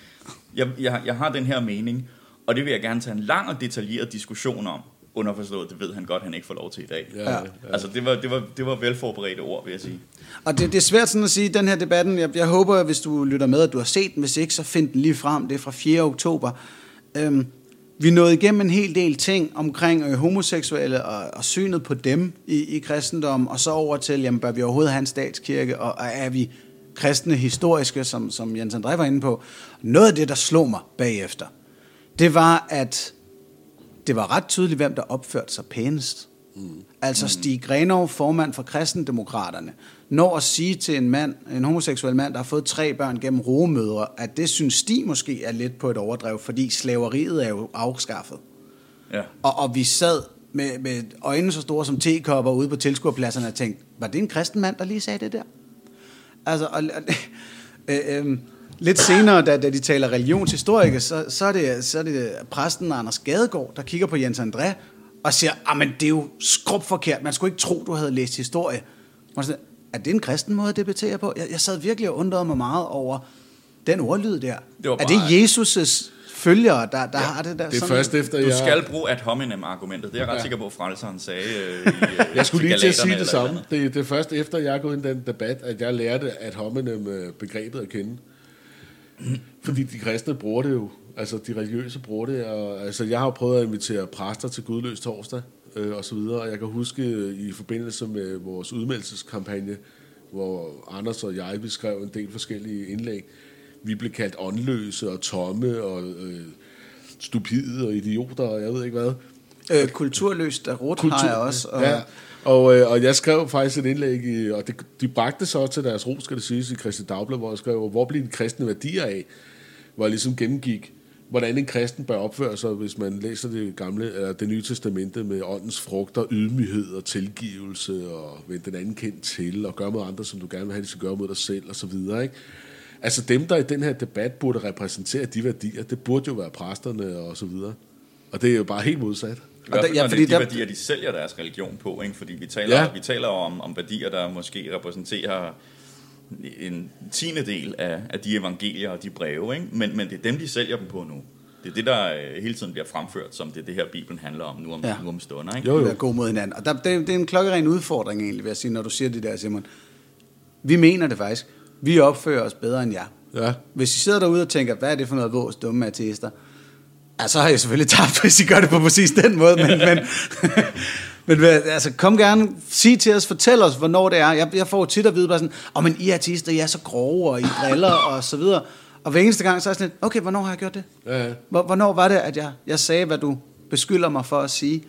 jeg, jeg, jeg har den her mening, og det vil jeg gerne tage en lang og detaljeret diskussion om. Underforstået, det ved han godt, han ikke får lov til i dag. Ja, ja. Altså, det var, det, var, det var velforberedte ord, vil jeg sige. Og det, det er svært sådan at sige, den her debatten, jeg, jeg håber, hvis du lytter med, at du har set den. Hvis ikke, så find den lige frem. Det er fra 4. oktober. Øhm, vi nåede igennem en hel del ting omkring øh, homoseksuelle og, og synet på dem i, i kristendom, og så over til, jamen, bør vi overhovedet have en statskirke, og, og er vi kristne historiske, som, som Jens André var inde på. Noget af det, der slog mig bagefter, det var, at det var ret tydeligt, hvem der opførte sig pænest. Mm. Altså Stig Grenov, formand for kristendemokraterne, når at sige til en mand, en homoseksuel mand, der har fået tre børn gennem rogemødre, at det synes Stig måske er lidt på et overdrev, fordi slaveriet er jo afskaffet. Ja. Og, og vi sad med, med øjnene så store som tekopper ude på tilskuerpladserne og tænkte, var det en kristen mand, der lige sagde det der? Altså, og, og, øh, øh, lidt senere, da, da de taler religionshistorik, så, så, er det, så er det præsten Anders Gadegaard, der kigger på Jens André og siger, ah, men det er jo skrub forkert, man skulle ikke tro, du havde læst historie. Og så, er det en kristen måde at debattere på? Jeg, jeg sad virkelig og undrede mig meget over den ordlyd der. Det var er bare- det Jesus' følgere, der, der ja, har det der? Det er sådan- først efter, Du jeg... skal bruge ad hominem argumentet. Det er jeg ret Ja. sikker på, at frelseren sagde øh, i, øh, Jeg skulle lige til at sige det samme. Det, det er først efter, jeg er gået ind i den debat, at jeg lærte at hominem øh, begrebet at kende. Fordi de kristne bruger det jo. Altså, de religiøse bruger det, og altså, jeg har jo prøvet at invitere præster til Gudløs torsdag, øh, og så videre, og jeg kan huske øh, i forbindelse med vores udmeldelseskampagne, hvor Anders og jeg beskrev en del forskellige indlæg, vi blev kaldt åndløse og tomme og øh, stupide og idioter, og jeg ved ikke hvad. Øh, kulturløst af rot har jeg også. Og, Ja, og, øh, og jeg skrev faktisk et indlæg, i, og det, de bragte så til deres ro, skal det siges, i Kristi Dagblad, hvor jeg skrev, hvor bliver en kristne værdier af? Hvor jeg ligesom gennemgik, hvordan en kristen bør opføre sig, hvis man læser det gamle, eller det nye testamente med åndens frugter, ydmyghed og tilgivelse, og vend den anden kendt til, og gøre mod andre, som du gerne vil have, de skal gøre mod dig selv, og så videre, ikke? Altså dem, der i den her debat burde repræsentere de værdier, det burde jo være præsterne og så videre. Og det er jo bare helt modsat. Og, Og der- ja, fordi de der- værdier, de sælger deres religion på, ikke? fordi vi taler, Ja. vi taler om, om værdier, der måske repræsenterer en tiende del af, af de evangelier og de breve, ikke? Men, men det er dem, de sælger dem på nu. Det er det, der øh, hele tiden bliver fremført, som det er det her, Bibelen handler om nu om, Ja. nu om stunder. Ikke? Jo, jo. være god mod hinanden. Og der, det, det er en klokkeren udfordring egentlig, vil jeg sige, når du siger det der, Simon. Vi mener det faktisk. Vi opfører os bedre end jer. Ja. Hvis I sidder derude og tænker, hvad er det for noget vås, dumme ateister? Ja, så har I selvfølgelig tabt, hvis I gør det på præcis den måde, men, men, men altså, kom gerne, sig til os, fortæl os, hvornår det er. Jeg, jeg får jo tit at vide, bare sådan, oh, men I er ateister, I er så grove, og I driller, og så videre. Og hver eneste gang, så er jeg sådan lidt, okay, hvornår har jeg gjort det? Ja, ja. Hvor- Hvornår var det, at jeg, jeg sagde, hvad du beskylder mig for at sige?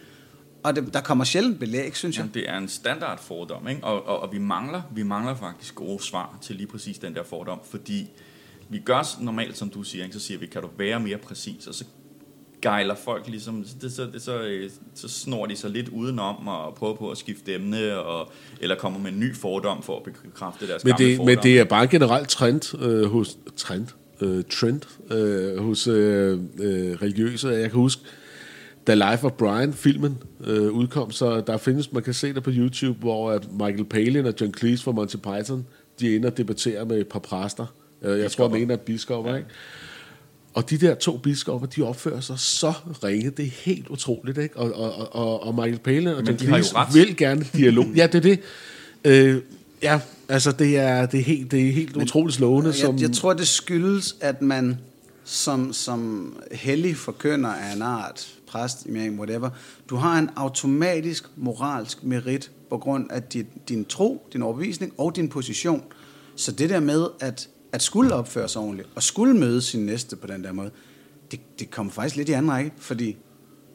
Og det, der kommer sjældent belæg, synes jeg. Jamen, det er en standard fordom, ikke? Og, og, og vi, mangler, vi mangler faktisk gode svar til lige præcis den der fordom, fordi vi gør normalt, som du siger, ikke? så siger vi, kan du være mere præcis, og så gejler folk ligesom, det, så, det, så, øh, så snor de sig lidt udenom og prøver på at skifte emne, og, eller kommer med en ny fordom for at bekræfte deres Men det, fordom. men det er bare en generel trend øh, hos trend, øh, trend øh, hos øh, øh, religiøse. Jeg kan huske, da Life of Brian filmen øh, udkom, så der findes, man kan se det på YouTube, hvor at Michael Palin og John Cleese fra Monty Python, de er inde og debatterer med et par præster. Øh, jeg tror, den ene er biskopper, ja. ikke? Og de der to biskopper, de opfører sig så ringe. Det er helt utroligt, ikke? Og, og, og, og Michael Palin og Men John de har jo Cleese ret. vil gerne dialog. Ja, det er det. Øh, ja, altså det er, det er helt, det er helt Men, utroligt slående. som, Jeg, jeg tror, det skyldes, at man som, som hellig forkynder af en art, præst, imam, whatever, du har en automatisk moralsk merit på grund af din, din tro, din overbevisning og din position. Så det der med at, at skulle opføre sig ordentligt, og skulle møde sin næste på den der måde, det, det kommer faktisk lidt i anden række, fordi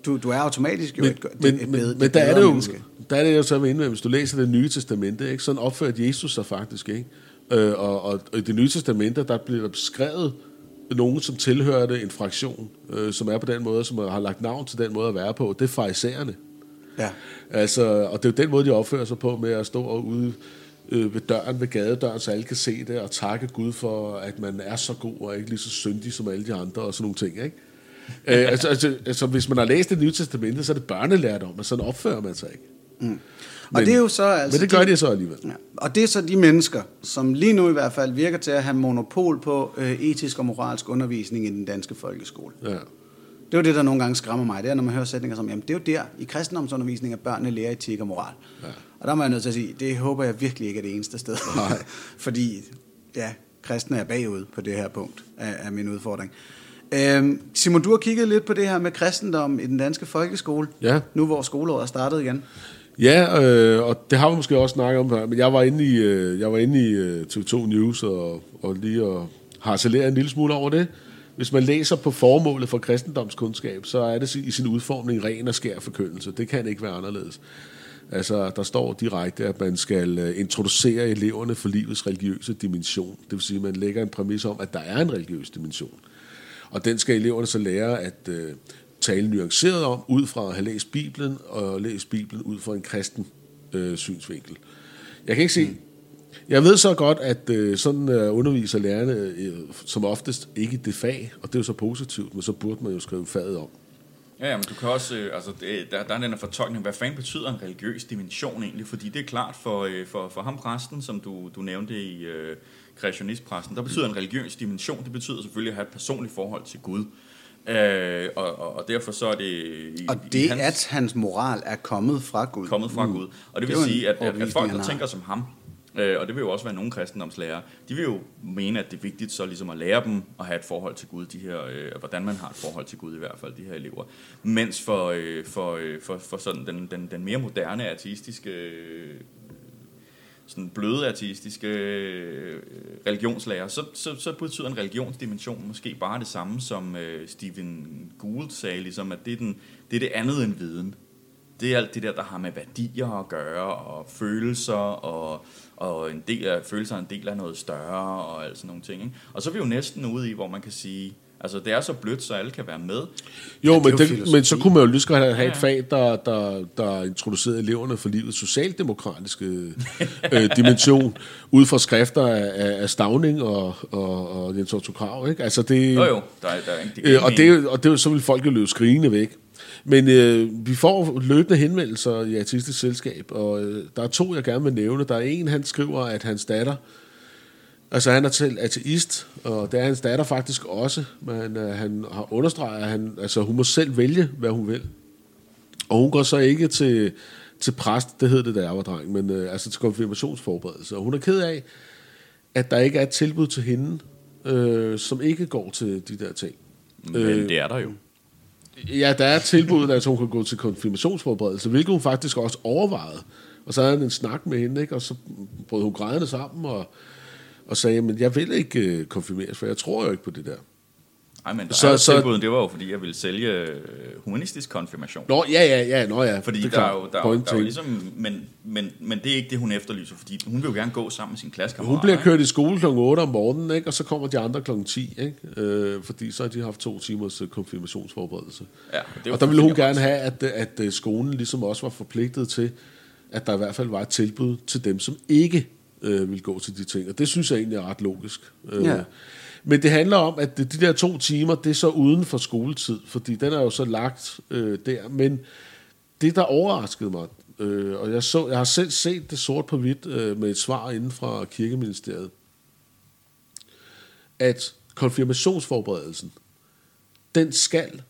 du, du er automatisk jo men, et, et, men, et, men, bedre- men et der er det jo, menneske. der er det jo så med indvendt, hvis du læser det nye testamente, ikke? sådan opførte Jesus sig faktisk. Ikke? Øh, og, og, og, i det nye testamente, der bliver der beskrevet nogen, som tilhørte en fraktion, øh, som er på den måde, som har lagt navn til den måde at være på, det er farisæerne. Ja. Altså, og det er jo den måde, de opfører sig på med at stå og ude øh, ved døren, ved gadedøren, så alle kan se det, og takke Gud for, at man er så god og ikke lige så syndig som alle de andre, og sådan nogle ting, ikke? øh, altså, altså, altså, hvis man har læst det nye testamente, så er det børnelærdom, og sådan opfører man sig ikke. Mm. Og det er jo så altså... men det gør de så alligevel. Ja. Og det er så de mennesker, som lige nu i hvert fald virker til at have monopol på øh, etisk og moralsk undervisning i den danske folkeskole. Ja. Det er jo det, der nogle gange skræmmer mig. Det er, når man hører sætninger som, jamen det er jo der, i kristendomsundervisning, at børnene lærer etik og moral. Ja. Og der må jeg nødt til at sige, det håber jeg virkelig ikke er det eneste sted. Nej. Fordi, ja, kristne er bagud på det her punkt af, af min udfordring. Øhm, Simon, du har kigget lidt på det her med kristendom i den danske folkeskole. Ja. Nu hvor skoleåret er startet igen. Ja, øh, og det har vi måske også snakket om før, men jeg var inde i, øh, jeg var inde i øh, TV2 News og, og lige og harcelere en lille smule over det. Hvis man læser på formålet for kristendomskundskab, så er det i sin udformning ren og skær forkyndelse. Det kan ikke være anderledes. Altså, der står direkte, at man skal øh, introducere eleverne for livets religiøse dimension. Det vil sige, at man lægger en præmis om, at der er en religiøs dimension. Og den skal eleverne så lære at øh, tale nuanceret om, ud fra at have læst Bibelen, og læst Bibelen ud fra en kristen øh, synsvinkel. Jeg kan ikke se... Jeg ved så godt, at øh, sådan øh, underviser lærerne øh, som oftest ikke det fag, og det er jo så positivt, men så burde man jo skrive faget om. Ja, ja, men du kan også, øh, altså, det, der, der er den her fortolkning, hvad fanden betyder en religiøs dimension egentlig? Fordi det er klart for, øh, for, for ham præsten, som du, du nævnte i øh, kreationistpræsten, der betyder en religiøs dimension, det betyder selvfølgelig at have et personligt forhold til Gud. Øh, og, og, og derfor så er det... I, Og i det, hans, at hans moral er kommet fra Gud. kommet fra Gud. Og det Det vil sige, at, at, at folk, der tænker som ham, Øh, og det vil jo også være nogle kristendomslærere. De vil jo mene, at det er vigtigt så ligesom at lære dem at have et forhold til Gud, de her, øh, hvordan man har et forhold til Gud i hvert fald, de her elever. Mens for, øh, for, øh, for, for sådan den, den, den mere moderne ateistiske øh, sådan bløde ateistiske øh, religionslærer, så, så, så betyder en religionsdimension måske bare det samme, som øh, Stephen Gould sagde, ligesom, at det er, den, det er det andet end viden. Det er alt det der, der har med værdier at gøre, og følelser, og, og en del af, følelser er en del af noget større, og alt sådan nogle ting. Ikke? Og så er vi jo næsten ude i, hvor man kan sige, Altså, det er så blødt, så alle kan være med. Jo, det men, jo det, men så kunne man jo lige så godt have, have Ja, et fag, der, der, der introducerede eleverne for livets socialdemokratiske øh, dimension, ud fra skrifter af, af, Stavning og, og, og Jens Otto Krav, ikke? Altså det, Jo jo, der er, der er ikke Øh, og, det, og det, så vil folk jo løbe skrigende væk. Men øh, vi får løbende henvendelser i Artistisk Selskab, og øh, der er to, jeg gerne vil nævne. Der er en, han skriver, at hans datter, altså han er selv ateist, og det er hans datter faktisk også, men øh, han har understreget, at han, altså, hun må selv vælge, hvad hun vil. Og hun går så ikke til, til præst, det hed det, da jeg var dreng, men øh, altså til konfirmationsforberedelse. Og hun er ked af, at der ikke er et tilbud til hende, øh, som ikke går til de der ting. Men Øh, det er der jo. Ja, der er tilbuddet, at hun kan gå til konfirmationsforberedelse, hvilket hun faktisk også overvejede. Og så havde han en snak med hende, ikke? og så brød hun grædende sammen og, og sagde, men jeg vil ikke øh, konfirmeres, for jeg tror jo ikke på det der. Nej, men der så- er så- så, tilbuden, det var jo fordi, jeg ville sælge øh, humanistisk konfirmation. Nå, ja, ja, ja, nå ja. Fordi det der er, jo, der, er, Point der er jo ligesom, men, men, men det er ikke det, hun efterlyser, fordi hun vil jo gerne gå sammen med sin klassekammerater. Hun bliver kørt i skole kl. 8 om morgenen, ikke? og så kommer de andre kl. 10, ikke? Øh, fordi så har de haft to timers øh, konfirmationsforberedelse. Ja, det og der ville hun gerne have, at, at øh, skolen ligesom også var forpligtet til, at der i hvert fald var et tilbud til dem, som ikke øh, vil gå til de ting. Og det synes jeg egentlig er ret logisk. Øh, Ja. Men det handler om, at de der to timer, det er så uden for skoletid, fordi den er jo så lagt øh, der. Men det, der overraskede mig, øh, og jeg, så, jeg har selv set det sort på hvidt øh, med et svar inden fra kirkeministeriet, at konfirmationsforberedelsen, den skal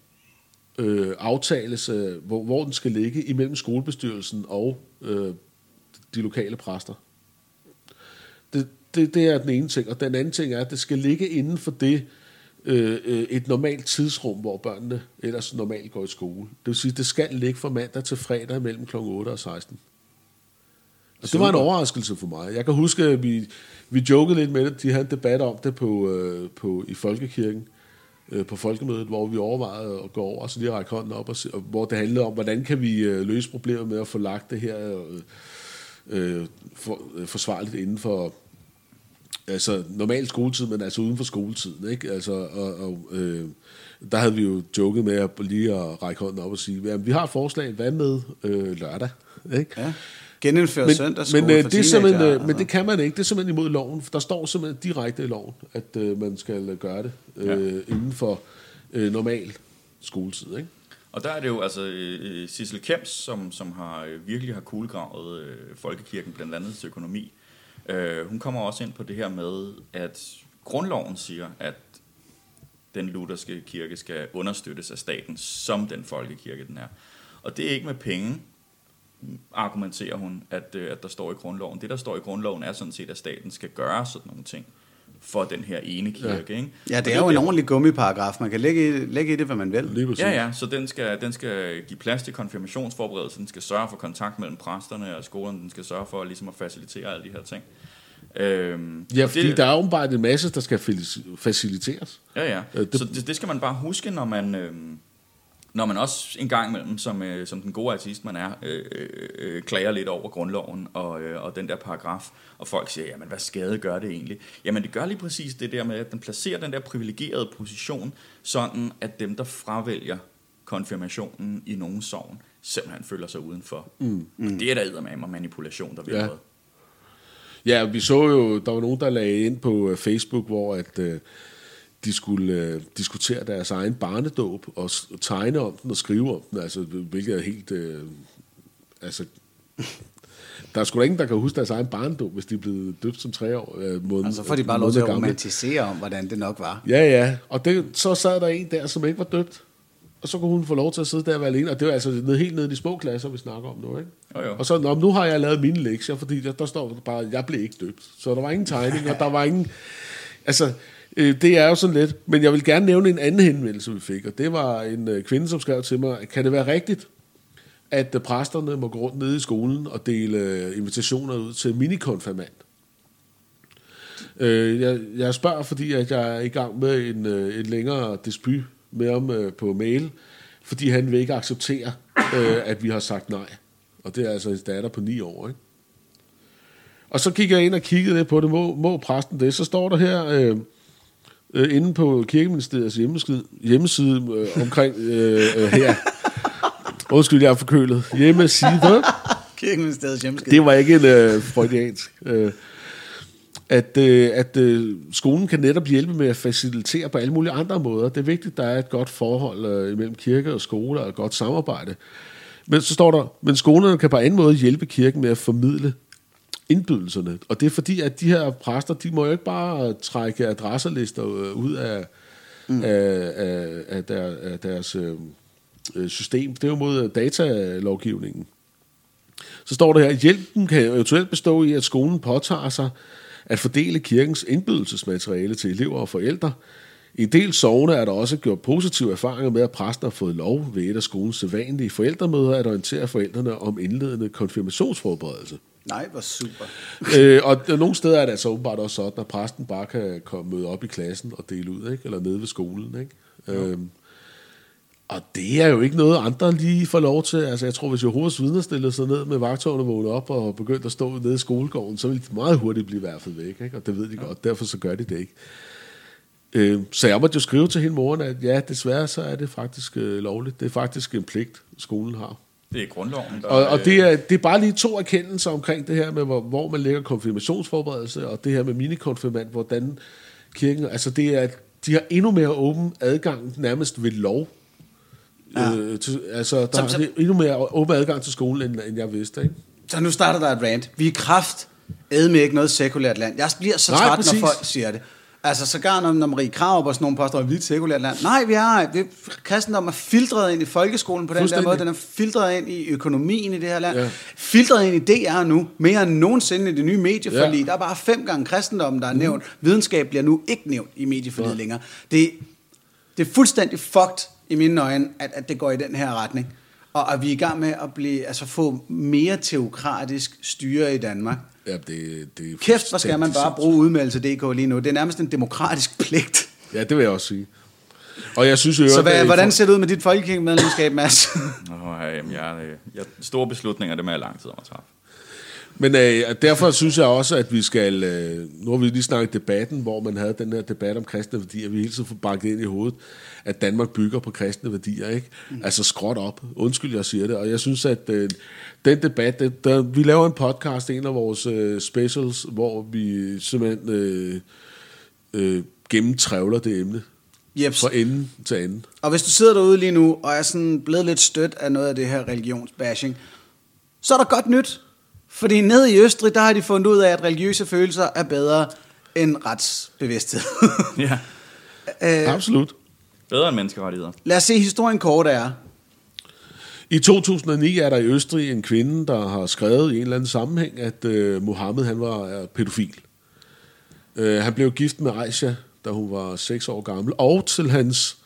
øh, aftales, øh, hvor, hvor den skal ligge imellem skolebestyrelsen og øh, de lokale præster. Det, det, det er den ene ting. Og den anden ting er, at det skal ligge inden for det øh, øh, et normalt tidsrum, hvor børnene ellers normalt går i skole. Det vil sige, at det skal ligge fra mandag til fredag mellem kl. 8 og 16. Og det var en overraskelse for mig. Jeg kan huske, at vi, vi jokede lidt med det. De havde en debat om det på, øh, på, i Folkekirken, øh, på folkemødet, hvor vi overvejede at gå over og så lige række hånden op, og, se, og hvor det handlede om, hvordan kan vi øh, løse problemet med at få lagt det her øh, øh, for, øh, forsvarligt inden for altså normal skoletid, men altså uden for skoletiden, ikke? Altså, og, og øh, der havde vi jo joket med at lige at række hånden op og sige, jamen, vi har et forslag, hvad med øh, lørdag? Ikke? Ja. Genindføre Men, søndagsskole men, øh, for det er simpelthen, øh, men altså. det kan man ikke. Det er simpelthen imod loven. Der står simpelthen direkte i loven, at øh, man skal øh, gøre det øh, inden for øh, normal skoletid. Ikke? Og der er det jo altså øh, Sissel Kems, som, som har øh, virkelig har kuglegravet øh, folkekirken, blandt andet til økonomi. Øh, hun kommer også ind på det her med, at grundloven siger, at den lutherske kirke skal understøttes af staten, som den folkekirke den er. Og det er ikke med penge, argumenterer hun, at, øh, at der står i grundloven. Det, der står i grundloven, er sådan set, at staten skal gøre sådan nogle ting for den her ene kirke. Ja. Ikke? Ja, Og det er jo en ordentlig gummiparagraf. Man kan lægge i, lægge i det, hvad man vil. Lige præcis. Ja, ja, så den skal, den skal give plads til konfirmationsforberedelse, den skal sørge for kontakt mellem præsterne og skolen, den skal sørge for ligesom at facilitere alle de her ting. Øhm, Ja, fordi det, der er åbenbart en masse, der skal faciliteres. Ja, ja. Øh, det- Så det, det skal man bare huske, når man, øhm, når man også en gang imellem, som, øh, som den gode artist man er, øh, øh, øh, klager lidt over grundloven og, øh, og den der paragraf, og folk siger, jamen hvad skade gør det egentlig? Jamen det gør lige præcis det der med, at den placerer den der privilegerede position, sådan at dem, der fravælger konfirmationen i nogen sovn, simpelthen føler sig udenfor. Mm. Mm. Det er der med manipulation, der vil Ja. noget. Ja, vi så jo, der var nogen, der lagde ind på øh, Facebook, hvor at, øh, de skulle øh, diskutere deres egen barnedåb og tegne om den og skrive om den, altså, hvilket er helt... Øh, altså, der er sgu da ingen, der kan huske deres egen barnedåb, hvis de er blevet døbt som tre år. Øh, måned, Altså, så får de bare lov til at gamle. romantisere om, hvordan det nok var. Ja, ja. Og det, så sad der en der, som ikke var døbt. Og så kunne hun få lov til at sidde der og være alene. Og det var altså ned, helt nede i de små klasser, vi snakker om nu, ikke? Jo, jo. Og så, Nå, nu har jeg lavet mine lektier, fordi der, der står bare, jeg blev ikke døbt. Så der var ingen tegning, og der var ingen... Altså, øh, det er jo sådan lidt. Men jeg vil gerne nævne en anden henvendelse, vi fik, og det var en øh, kvinde, som skrev til mig, kan det være rigtigt, at øh, præsterne må gå rundt nede i skolen og dele øh, invitationer ud til minikonfirmand? Øh, jeg, jeg spørger, fordi at jeg er i gang med en, øh, en længere disput med ham øh, på mail, fordi han vil ikke acceptere, øh, at vi har sagt nej. Og det er altså en datter på ni år, ikke? Og så gik jeg ind og kiggede lidt på det. Må, må præsten det? Så står der her øh, øh, inde på kirkeministeriets hjemmeside, hjemmeside øh, omkring øh, øh, her. Undskyld, jeg er forkølet. Hjemmeside. Kirkeministeriets hjemmeskid. Det var ikke en øh, freudiansk. Øh, at, øh, at øh, skolen kan netop hjælpe med at facilitere på alle mulige andre måder. Det er vigtigt, at der er et godt forhold øh, mellem kirke og skole og et godt samarbejde. Men så står der, men skolerne kan på anden måde hjælpe kirken med at formidle indbydelserne. Og det er fordi, at de her præster, de må jo ikke bare trække adresselister øh, ud af, mm. af, af, af, der, af deres øh, øh, system. Det er jo mod datalovgivningen. Så står der her, hjælpen kan eventuelt bestå i, at skolen påtager sig at fordele kirkens indbydelsesmateriale til elever og forældre. I en del sovne er der også gjort positive erfaringer med, at præster har fået lov ved et af skolens sædvanlige forældremøder at orientere forældrene om indledende konfirmationsforberedelse. Nej, hvor super. øh, og nogle steder er det altså åbenbart også sådan, at præsten bare kan komme møde op i klassen og dele ud, ikke? eller nede ved skolen. Ikke? Øhm, og det er jo ikke noget, andre lige får lov til. Altså, jeg tror, hvis Jehovas vidner stillede sig ned med vagtårne og vågnede op og begyndte at stå nede i skolegården, så ville de meget hurtigt blive fald væk. Ikke? Og det ved de ja. godt, derfor så gør de det ikke. Øh, så jeg måtte jo skrive til hende moren, at ja, desværre så er det faktisk øh, lovligt. Det er faktisk en pligt, skolen har. Det er grundloven. Der, Og, og det, er, det er bare lige to erkendelser omkring det her med, hvor, hvor man lægger konfirmationsforberedelse, og det her med minikonfirmand, hvordan kirken... Altså, det er, de har endnu mere åben adgang, nærmest ved lov. Ja. Øh, til, altså, der Som- er som- endnu mere åben adgang til skolen, end, end jeg vidste, ikke? Så nu starter der et rant. Vi er kraft med ikke noget sekulært land. Jeg bliver så Nej, træt, præcis. når folk siger det. Altså, sågar når, når Marie Krav og sådan nogle påstår, at vi er et sekulært land. Nej, vi er. Vi, kristendom er filtreret ind i folkeskolen på den der måde. Den er filtreret ind i økonomien i det her land. Ja. Filtreret ind i DR nu, mere end nogensinde i det nye medieforlig. Ja. Der er bare fem gange kristendommen, der er nævnt. Videnskab bliver nu ikke nævnt i medieforliget Ja. længere. Det, det er fuldstændig fucked i mine øjne, at, at det går i den her retning. Og at vi er i gang med at blive, altså få mere teokratisk styre i Danmark. Ja, det, det er Kæft, hvor skal man bare bruge udmeldelse.dk lige nu. Det er nærmest en demokratisk pligt. Ja, det vil jeg også sige. Og jeg synes jo, Så hvad, hvordan ser det ud med dit folkekirkemedlemskab, Mads? Nå, jamen, jeg, jeg, store beslutninger, det med lang tid om at træffe. Men øh, derfor synes jeg også, at vi skal... Øh, nu har vi lige snakket debatten, hvor man havde den her debat om kristne værdier. Vi hele tiden får bakket ind i hovedet, at Danmark bygger på kristne værdier. ikke? Mm. Altså skråt op. Undskyld, jeg siger det. Og jeg synes, at øh, den debat... Det, der, vi laver en podcast, en af vores øh, specials, hvor vi simpelthen øh, øh, gennemtrævler det emne. Jeps. Fra ende til ende. Og hvis du sidder derude lige nu, og er sådan blevet lidt stødt af noget af det her religionsbashing, så er der godt nyt. Fordi nede i Østrig, der har de fundet ud af, at religiøse følelser er bedre end retsbevidsthed. Ja. øh, Absolut. Bedre end menneskerettigheder. lad os se historien kort er. I 2009 er der i Østrig en kvinde, der har skrevet i en eller anden sammenhæng, at øh, Mohammed han var pædofil. Øh, han blev gift med Aisha, da hun var 6 år gammel, og til hans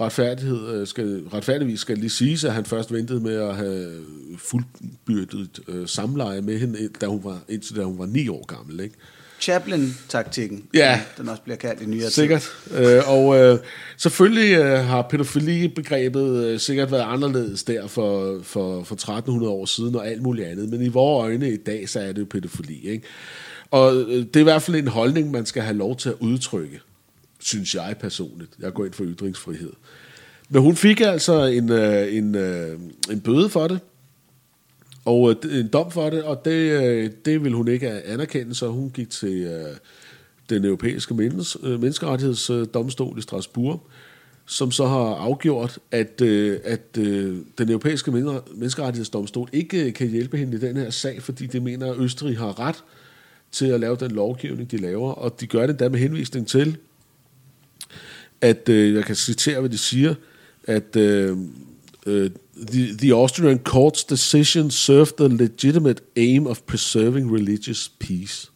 retfærdighed, øh, skal, retfærdigvis skal lige siges, at han først ventede med at have fuldbyrdet øh, samleje med hende, da hun var, indtil da hun var 9 år gammel. Ikke? Chaplin-taktikken, Ja. den også bliver kaldt i nyere. Sikkert. Øh, og øh, selvfølgelig øh, har pædofili-begrebet øh, sikkert været anderledes der for, for, for 1300 år siden og alt muligt andet. Men i vores øjne i dag, så er det jo pædofili. Ikke? Og øh, det er i hvert fald en holdning, man skal have lov til at udtrykke, synes jeg personligt. Jeg går ind for ytringsfrihed. Men hun fik altså en, øh, en, øh, en bøde for det, og øh, en dom for det, og det, øh, det vil hun ikke anerkende, så hun gik til øh, den europæiske menneske, øh, menneskerettighedsdomstol i Strasbourg, som så har afgjort, at, øh, at øh, den europæiske menneskerettighedsdomstol ikke kan hjælpe hende i den her sag, fordi de mener, at Østrig har ret til at lave den lovgivning, de laver, og de gør det da med henvisning til, at øh, jeg kan citere, hvad de siger, at øh, uh, the, the Austrian court's decision served the legitimate aim of preserving religious peace.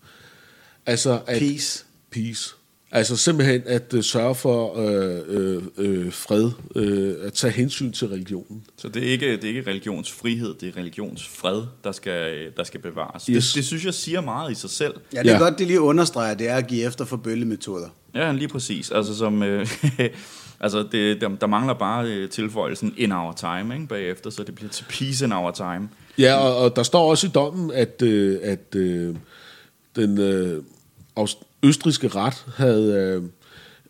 Altså at, Peace. Peace. Altså simpelthen at uh, sørge for uh, uh, uh, fred, uh, at tage hensyn til religionen. Så det er ikke, det er ikke religionsfrihed, det er religionsfred, der skal, der skal bevares. Yes. Det, det synes jeg siger meget i sig selv. Ja, det er Ja. godt, det lige understreger, det er at give efter for bøllemetoder. Ja, lige præcis. Altså, som, øh, altså det, der, der mangler bare øh, tilføjelsen in our time ikke, bagefter, så det bliver til peace in our time. Ja, og, og der står også i dommen, at, øh, at øh, den øh, aus- østriske ret havde øh,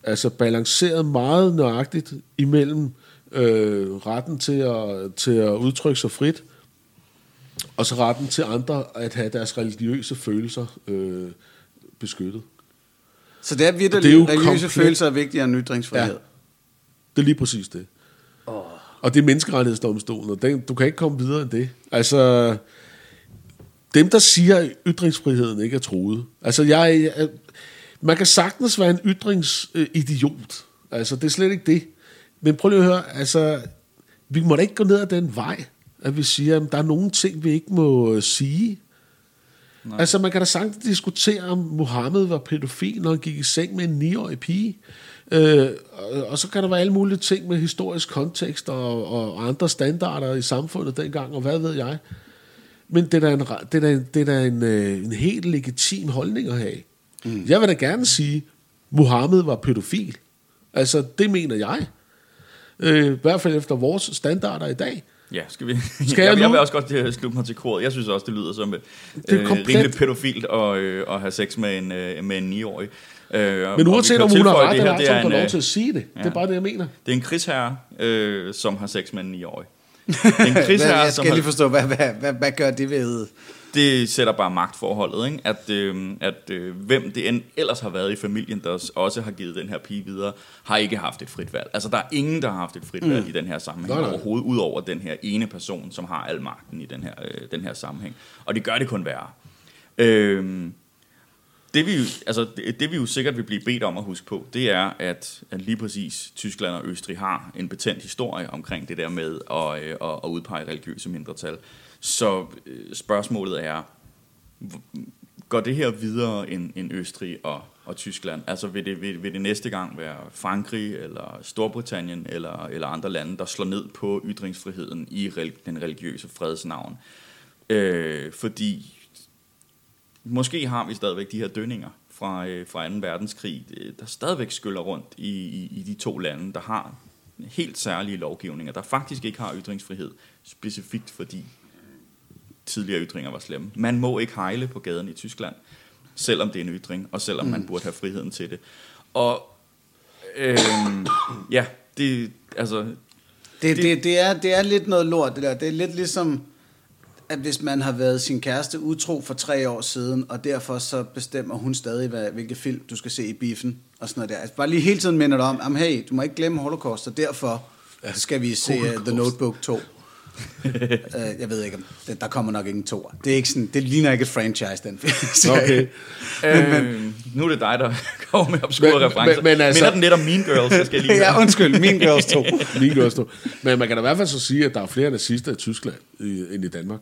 altså balanceret meget nøjagtigt imellem øh, retten til at, til at udtrykke sig frit, og så retten til andre at have deres religiøse følelser øh, beskyttet. Så det er virkelig, Det er religiøse komplet- følelser er vigtigere end ytringsfrihed. Ja. Det er lige præcis det. Oh. Og det er menneskerettighedsdomstolen, og den, du kan ikke komme videre end det. Altså, dem der siger, at ytringsfriheden ikke er truet. Altså, jeg, jeg man kan sagtens være en ytringsidiot. Altså, det er slet ikke det. Men prøv lige at høre, altså, vi må da ikke gå ned ad den vej, at vi siger, at der er nogle ting, vi ikke må øh, sige. Nej. Altså, man kan da sagtens diskutere, om Mohammed var pædofil, når han gik i seng med en 9-årig pige. Øh, og, og så kan der være alle mulige ting med historisk kontekst og, og andre standarder i samfundet dengang, og hvad ved jeg. Men det er da en, det er da en, det er da en, øh, en helt legitim holdning at have. Mm. Jeg vil da gerne sige, Mohammed var pædofil. Altså, det mener jeg. Øh, I hvert fald efter vores standarder i dag. Ja, skal vi? Skal jeg, jeg jeg vil også godt øh, slutte mig til koret. Jeg synes også, det lyder som et Det er øh, komplet- rimelig pædofilt at, øh, at have sex med en, øh, med en 9-årig. Øh, Men uanset om hun har ret det eller her, ej, så er en, lov øh, til at sige det. Det er bare det, jeg mener. Det er en krigsherre, øh, som har sex med en 9-årig. Det er en Hvad, krigsherre, jeg som skal har, lige forstå, hvad, hvad, hvad, hvad gør det ved... det sætter bare magtforholdet, ikke? at, øh, at øh, hvem det end ellers har været i familien, der også har givet den her pige videre, har ikke haft et frit valg. Altså der er ingen, der har haft et frit valg mm. i den her sammenhæng Nej, nej. overhovedet, udover den her ene person, som har al magten i den her, øh, den her sammenhæng. Og det gør det kun værre. Øh, det vi, altså, det, det vi jo sikkert vil blive bedt om at huske på, det er, at, at lige præcis Tyskland og Østrig har en betændt historie omkring det der med at, øh, at, at udpege religiøse mindretal. Så øh, spørgsmålet er, går det her videre end, end Østrig og, og Tyskland? Altså vil det, vil, vil det næste gang være Frankrig eller Storbritannien eller, eller andre lande, der slår ned på ytringsfriheden i den religiøse fredsnavn? Øh, fordi måske har vi stadigvæk de her dønninger fra, øh, fra 2. verdenskrig, øh, der stadigvæk skyller rundt i, i, i de to lande, der har helt særlige lovgivninger, der faktisk ikke har ytringsfrihed, specifikt fordi tidligere ytringer var slemme. Man må ikke hejle på gaden i Tyskland, selvom det er en ytring, og selvom mm. man burde have friheden til det. Og øh, ja, det, altså, Det, det, det, er, det er lidt noget lort, det der. Det er lidt ligesom, at hvis man har været sin kæreste utro for tre år siden, og derfor så bestemmer hun stadig, hvad, hvilke film du skal se i biffen, og sådan noget der. Altså bare lige hele tiden minder dig om, hey, du må ikke glemme Holocaust, og derfor skal vi se uh, The Notebook 2. uh, jeg ved ikke, om det, der kommer nok ingen to. Det, er ikke sådan, det ligner ikke et franchise, den film. Okay. men, øh, nu er det dig, der kommer med obskure Men- referencer. men- men altså- Minder den lidt om Mean Girls, så skal jeg lige ja, undskyld, Mean Girls 2. Min også. Men man kan da i hvert fald så sige, at der er flere nazister i Tyskland end i Danmark.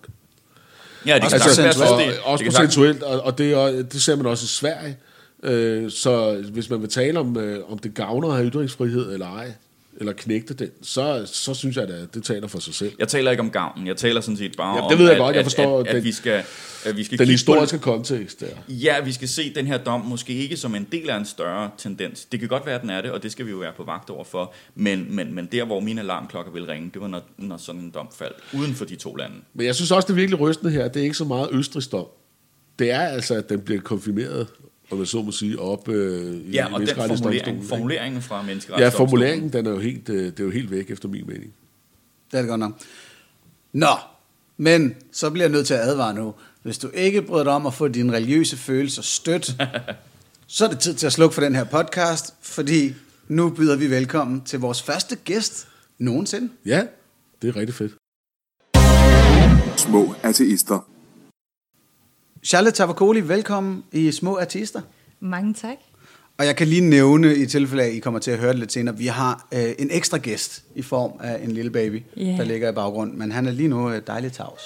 Ja, det kan Altså, jeg og, også procentuelt, og, og det, også- det ser man også i Sverige. Øh, så hvis man vil tale om, øh, om det gavner at have ytringsfrihed eller ej, eller knægte den, så, så synes jeg, at det taler for sig selv. Jeg taler ikke om gavnen, jeg taler sådan set bare Ja, om, det ved jeg at, godt, jeg at, forstår at, at, den- vi skal, at vi skal Den historiske på, kontekst der. Ja, vi skal se den her dom måske ikke som en del af en større tendens. Det kan godt være, at den er det, og det skal vi jo være på vagt over for. Men, men, men der, hvor mine alarmklokker vil ringe, det var, når, når sådan en dom faldt uden for de to lande. Men jeg synes også, det er virkelig rystende her. Det er ikke så meget Østrigs dom. Det er altså, at den bliver konfirmeret, om jeg så må sige, op øh, i Ja, og den formulering, formuleringen fra Ja, menneskerettighedsdomstolen. formuleringen, den er jo helt, øh, det er jo helt væk, efter min mening. Det er det godt nok. Nå, men så bliver jeg nødt til at advare nu. Hvis du ikke bryder dig om at få dine religiøse følelser stødt, så er det tid til at slukke for den her podcast, fordi nu byder vi velkommen til vores første gæst nogensinde. Ja, det er rigtig fedt. Små ateister. Charlotte Tavakoli, velkommen i Små Artister. Mange tak. Og jeg kan lige nævne, i tilfælde af, at I kommer til at høre det lidt senere, vi har øh, en ekstra gæst i form af en lille baby, Ja. der ligger i baggrunden. Men han er lige nu øh, dejligt tavs.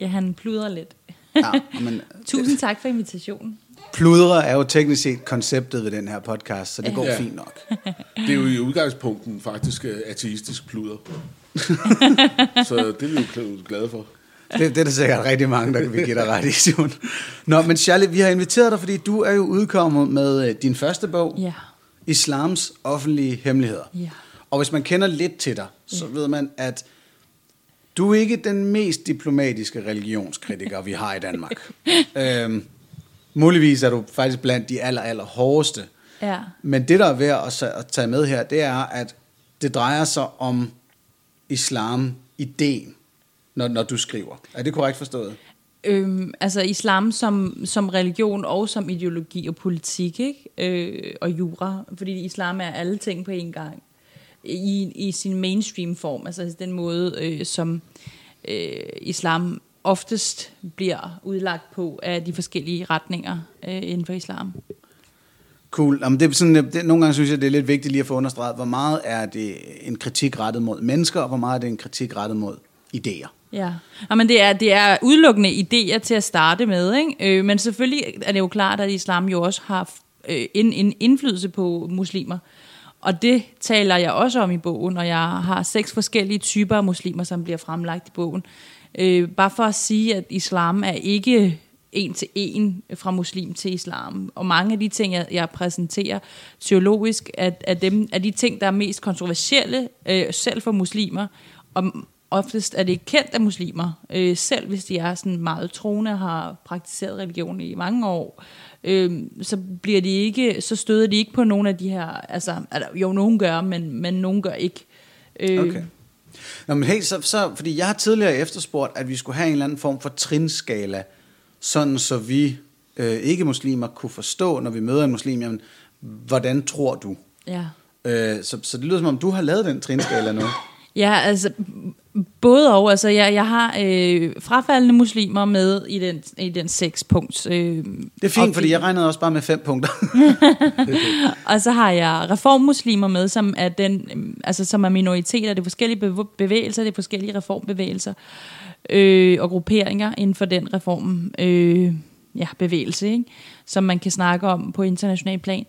Ja, han pludrer lidt. Ja, men Tusind tak for invitationen. pludre er jo teknisk set konceptet ved den her podcast, så det går Ja. fint nok. Det er jo i udgangspunkten faktisk øh, ateistisk pluder. så det er vi jo gl- glade for. Det, det er der sikkert rigtig mange, der vil give dig ret i, Simon. Nå, men Charlie, vi har inviteret dig, fordi du er jo udkommet med øh, din første bog, Ja. Islams offentlige hemmeligheder. Ja. Og hvis man kender lidt til dig, så ved man, at du er ikke den mest diplomatiske religionskritiker, vi har i Danmark. øhm, muligvis er du faktisk blandt de aller, aller hårdeste. Ja. Men det, der er værd at tage med her, det er, at det drejer sig om islam-ideen, når, når du skriver. Er det korrekt forstået? Øhm, altså islam som, som religion og som ideologi og politik, ikke? Øh, og jura, fordi islam er alle ting på én gang i, i sin mainstream form, altså den måde, øh, som øh, islam oftest bliver udlagt på af de forskellige retninger øh, inden for islam. Cool. Jamen, det er sådan, det, nogle gange synes jeg, det er lidt vigtigt lige at få understreget, hvor meget er det en kritik rettet mod mennesker, og hvor meget er det en kritik rettet mod idéer. Ja, ja men det er, det er udelukkende idéer til at starte med, ikke? Øh, men selvfølgelig er det jo klart, at islam jo også har øh, en, en indflydelse på muslimer. Og det taler jeg også om i bogen, og jeg har seks forskellige typer af muslimer, som bliver fremlagt i bogen. Øh, bare for at sige, at islam er ikke en til en fra muslim til islam. Og mange af de ting, jeg, jeg præsenterer teologisk, er, er, dem, er de ting, der er mest kontroversielle, øh, selv for muslimer. Og oftest er det ikke kendt af muslimer, øh, selv hvis de er sådan meget troende og har praktiseret religion i mange år. Øh, så bliver de ikke, så støder de ikke på nogle af de her, altså, altså jo, nogen gør, men, men nogen gør ikke. Øh, Okay. Nå, men hey, så, så, fordi jeg har tidligere efterspurgt, at vi skulle have en eller anden form for trinskala, sådan så vi øh, ikke-muslimer kunne forstå, når vi møder en muslim, jamen, hvordan tror du? Ja. Øh, så, så det lyder som om, du har lavet den trinskala nu. Ja, altså både og. Altså, jeg, jeg har øh, frafaldende muslimer med i den, i den seks punkts. Øh, Det er fint, fordi jeg regnede også bare med fem punkter. Og så har jeg reformmuslimer med, som er, den, øhm, altså, som er minoriteter. Det er forskellige bev- bevægelser, det er forskellige reformbevægelser øh, og grupperinger inden for den reform øh, ja, bevægelse, ikke? som man kan snakke om på international plan.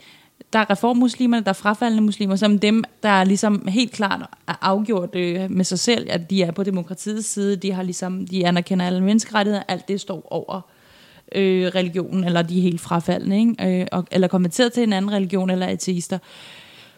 Der er reformmuslimerne, der er frafaldende muslimer, som dem, der er ligesom helt klart er afgjort øh, med sig selv, at de er på demokratiets side, de, har ligesom, de anerkender alle menneskerettigheder, alt det står over øh, religionen, eller de er helt frafaldende, ikke? Øh, og, eller konverteret til en anden religion, eller ateister.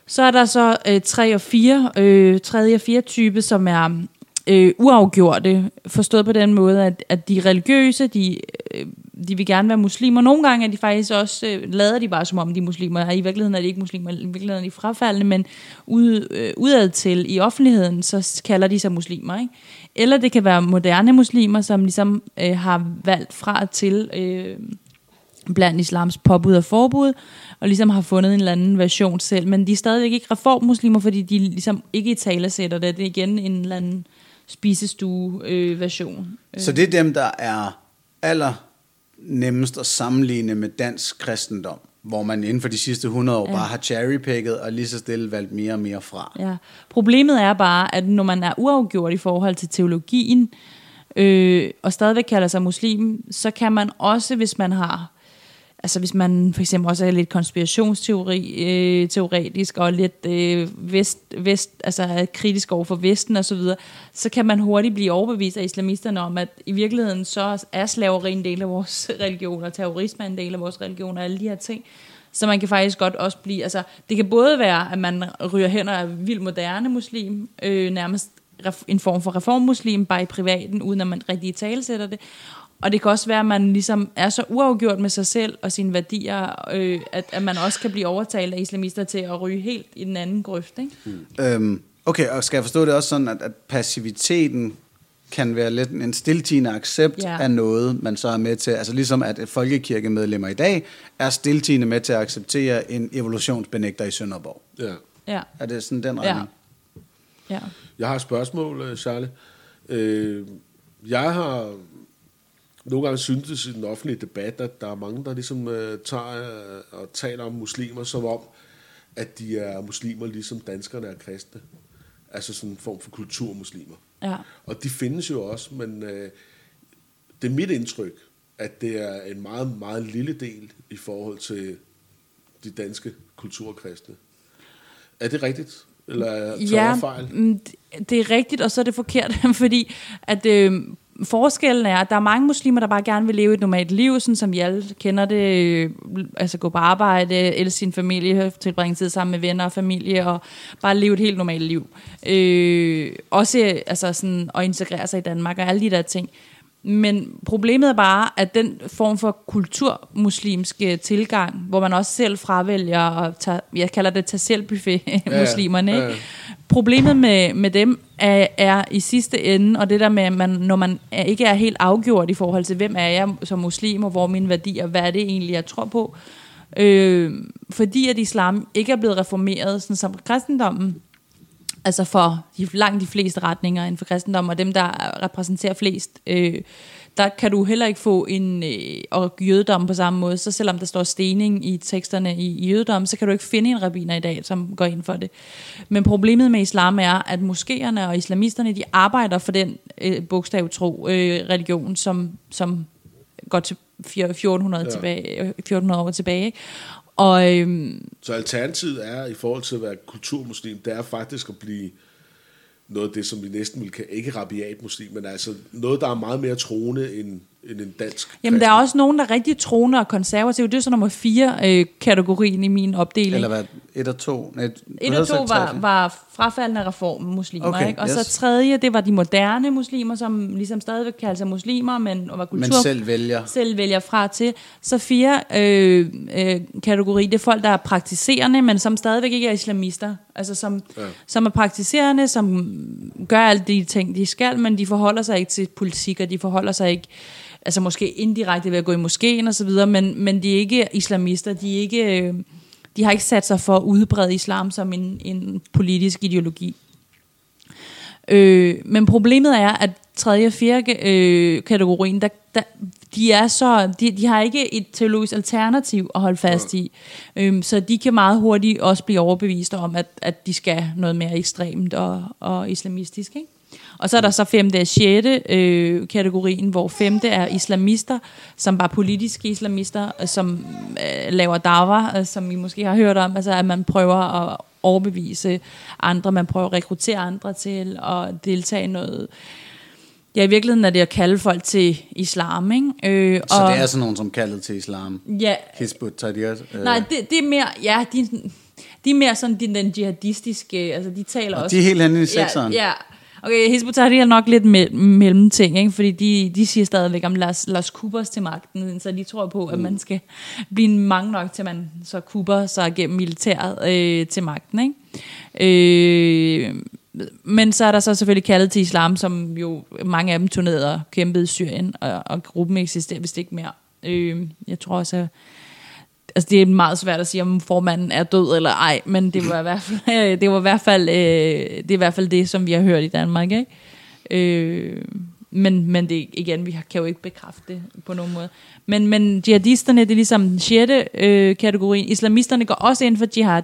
Så er der så øh, tre og fire, øh, tredje og fire type, som er øh, uafgjorte, forstået på den måde, at, at de er religiøse, de, øh, de vil gerne være muslimer. Nogle gange er de faktisk også, øh, lader de bare som om de er muslimer, og i virkeligheden er de ikke muslimer, i virkeligheden er de frafaldende, men ud, øh, udad til i offentligheden, så kalder de sig muslimer. Ikke? Eller det kan være moderne muslimer, som ligesom øh, har valgt fra og til øh, blandt islams påbud og forbud, og ligesom har fundet en eller anden version selv, men de er stadigvæk ikke reformmuslimer, fordi de ligesom ikke i tale sætter det. Det er igen en eller anden spisestue-version. Så det er dem, der er aller nemmest at sammenligne med dansk kristendom, hvor man inden for de sidste 100 år ja. Ja. bare har cherrypicket og lige så stille valgt mere og mere fra. Ja. Problemet er bare, at når man er uafgjort i forhold til teologien, øh, og stadigvæk kalder sig muslim, så kan man også, hvis man har, altså hvis man for eksempel også er lidt konspirationsteori, øh, teoretisk, og lidt øh, vest, vest, altså er kritisk over for Vesten og så videre, så kan man hurtigt blive overbevist af islamisterne om, at i virkeligheden så er slaveri en del af vores religion, og terrorisme er en del af vores religion, og alle de her ting. Så man kan faktisk godt også blive, altså det kan både være, at man ryger hen og er vild moderne muslim, øh, nærmest en form for reformmuslim, bare i privaten, uden at man rigtig talesætter det. Og det kan også være, at man ligesom er så uafgjort med sig selv og sine værdier, øh, at, at man også kan blive overtalt af islamister til at ryge helt i den anden grøft. Ikke? Øhm, okay, og skal jeg forstå det også sådan, at, at passiviteten kan være lidt en stiltigende accept ja. Ja. af noget, man så er med til, altså ligesom at folkekirkemedlemmer i dag er stiltigende med til at acceptere en evolutionsbenægter i Sønderborg. Ja. Ja, Er det sådan den ja. retning? ja. Jeg har et spørgsmål, øh, Charlie. Øh, jeg har nogle gange syntes i den offentlige debat, at der er mange, der ligesom øh, tager øh, og taler om muslimer som om, at de er muslimer, ligesom danskerne er kristne. Altså sådan en form for kulturmuslimer. Ja. Og de findes jo også, men øh, det er mit indtryk, at det er en meget, meget lille del i forhold til de danske kulturkristne. Er det rigtigt? Eller tager Ja, jeg fejl? mm, det- det er rigtigt, og så er det forkert, fordi at øh, forskellen er, at der er mange muslimer, der bare gerne vil leve et normalt liv, sådan som vi alle kender det, øh, altså gå på arbejde, elske sin familie, tilbringe tid sammen med venner og familie, og bare leve et helt normalt liv. Øh, også altså sådan, at integrere sig i Danmark og alle de der ting. Men problemet er bare, at den form for kulturmuslimske tilgang, hvor man også selv fravælger at tage, jeg kalder det tag selv buffet muslimerne, ja, ikke? ja. Problemet med, med dem er, er i sidste ende, og det der med, at man, når man er, ikke er helt afgjort i forhold til, hvem er jeg som muslim, og hvor er mine værdier, hvad er det egentlig, jeg tror på. Øh, fordi at islam ikke er blevet reformeret, sådan som kristendommen, altså for de, langt de fleste retninger inden for kristendommen, og dem, der repræsenterer flest, øh, der kan du heller ikke få en, øh, og jødedom på samme måde, så selvom der står stening i teksterne i, i jødedom, så kan du ikke finde en rabbiner i dag, som går ind for det. Men problemet med islam er, at moskéerne og islamisterne, de arbejder for den øh, bogstavtro øh, religion, som, som går til 1400, Ja. tilbage, øh, 1400 år tilbage. ikke? Og øhm, Så alternativet er, i forhold til at være kulturmuslim, det er faktisk at blive noget af det, som vi næsten vil kalde, ikke rabiat muslim, men altså noget, der er meget mere troende end, end en dansk Jamen, der er kristen. også nogen, der er rigtig troende og konservative. Det er så nummer fire øh, kategorien i min opdeling. Eller hvad? Et og to? Nej, Et og to var, var frafaldende reformmuslimer, Okay, ikke? Og yes. så tredje, det var de moderne muslimer, som ligesom stadigvæk kalder sig muslimer, men var kultur, Men selv vælger. selv vælger fra til. Så fire øh, øh, kategori, det er folk, der er praktiserende, men som stadigvæk ikke er islamister. Altså som, ja. som er praktiserende, som gør alle de ting, de skal, men de forholder sig ikke til politik, og de forholder sig ikke altså måske indirekte ved at gå i moskeen og så videre, men, men de er ikke islamister, de er ikke... Øh, de har ikke sat sig for at udbrede islam som en, en politisk ideologi. Øh, men problemet er, at tredje og fjerde øh, kategorien, der, der, de, er så, de, de har ikke et teologisk alternativ at holde fast i. Øh, så de kan meget hurtigt også blive overbevist om, at, at de skal noget mere ekstremt og, og islamistisk. Ikke? Og så er der så femte og sjette øh, kategorien, hvor femte er islamister, som bare politiske islamister, øh, som øh, laver dawa, øh, som I måske har hørt om, altså at man prøver at overbevise andre, man prøver at rekruttere andre til at deltage i noget. Ja, i virkeligheden er det at kalde folk til islam, ikke? Øh, Så det er sådan nogen, som kaldet til islam. Ja, Hizbut Tahrir. Øh, nej, det, det er mere, ja, de, de er mere sådan den, den jihadistiske, altså de taler Og også... de er helt henne i sekseren. Ja, ja. Okay, Hizb ut-Tahrir er nok lidt me- mellemting, ikke? fordi de, de siger stadigvæk om Lars, Lars Kubers til magten, så de tror på, at man skal blive mange nok, til man så kuber sig gennem militæret øh, til magten. Ikke? Øh, men så er der så selvfølgelig kaldet til islam, som jo mange af dem turnerede og kæmpede i Syrien, og, og gruppen eksisterer vist ikke mere. Øh, jeg tror også, at altså det er meget svært at sige, om formanden er død eller ej, men det var i hvert fald, øh, det, var i hvert fald, øh, det er i hvert fald det, som vi har hørt i Danmark, ikke? Øh, men, men det, igen, vi kan jo ikke bekræfte det på nogen måde. Men, men jihadisterne, det er ligesom den sjette øh, kategori. Islamisterne går også ind for jihad.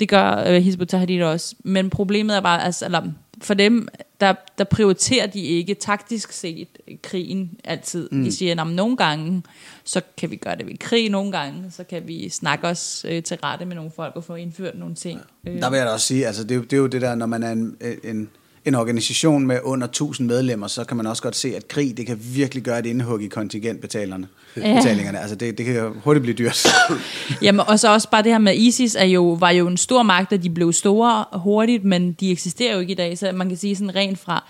Det gør øh, Hizb ut-Tahrir også. Men problemet er bare, altså, eller, for dem, der, der prioriterer de ikke taktisk set krigen altid. Mm. De siger, at nogle gange, så kan vi gøre det ved krig, nogle gange, så kan vi snakke os øh, til rette med nogle folk og få indført nogle ting. Øh, Der vil jeg da også sige, altså det, er jo- det er jo det der, når man er en, en, en organisation med under 1000 medlemmer, så kan man også godt se, at krig, det kan virkelig gøre et indhug i kontingentbetalerne. Ja. Betalingerne. Altså det, det kan hurtigt blive dyrt. Jamen, og så også bare det her med ISIS er jo, var jo en stor magt, og de blev store hurtigt, men de eksisterer jo ikke i dag, så man kan sige sådan rent fra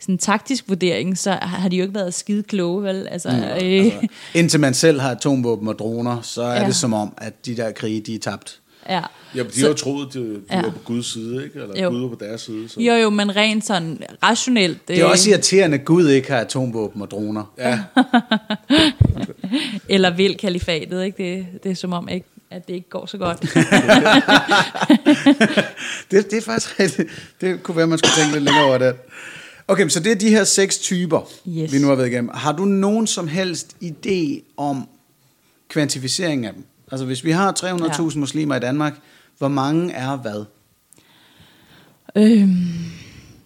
sådan taktisk vurdering, så har de jo ikke været skide kloge, vel? Altså, mm, øh, altså, indtil man selv har atomvåben og droner, så er Ja. ja. det som om, at de der krige, de er tabt. Ja. Jamen, de Så- har jo troet, at de, de Ja. var på Guds side, ikke? Eller Jo. Gud var på deres side. Så. Jo, jo, men rent sådan rationelt. Det er også irriterende, at Gud ikke har atomvåben og droner. Ja, Eller vil kalifatet, ikke? Det, det er som om, ikke, at det ikke går så godt. det, det er faktisk rigtigt. Det kunne være, man skulle tænke lidt længere over det. Okay, så det er de her seks typer, Yes. vi nu har været igennem. Har du nogen som helst idé om kvantificering af dem? Altså hvis vi har 300.000 Ja. muslimer i Danmark, hvor mange er hvad? Øhm,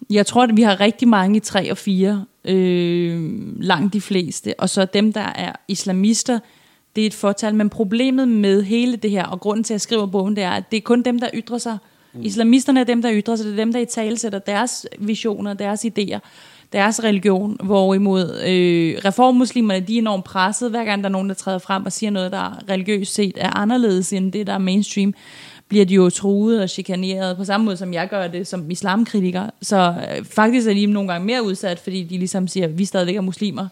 jeg tror, at vi har rigtig mange i 3 og 4. Øh, langt de fleste. Og så dem, der er islamister, det er et fortal. Men problemet med hele det her, og grunden til, at jeg skriver bogen, det er, at det er kun dem, der ytrer sig. Islamisterne er dem, der ytrer sig. Det er dem, der i talesætter deres visioner, deres idéer, deres religion. Hvorimod øh, reformmuslimerne, de er enormt presset, hver gang der er nogen, der træder frem og siger noget, der religiøst set er anderledes end det, der er mainstream bliver de jo truet og chikaneret på samme måde, som jeg gør det som islamkritiker. Så øh, faktisk er de nogle gange mere udsat, fordi de ligesom siger, at vi stadigvæk er muslimer.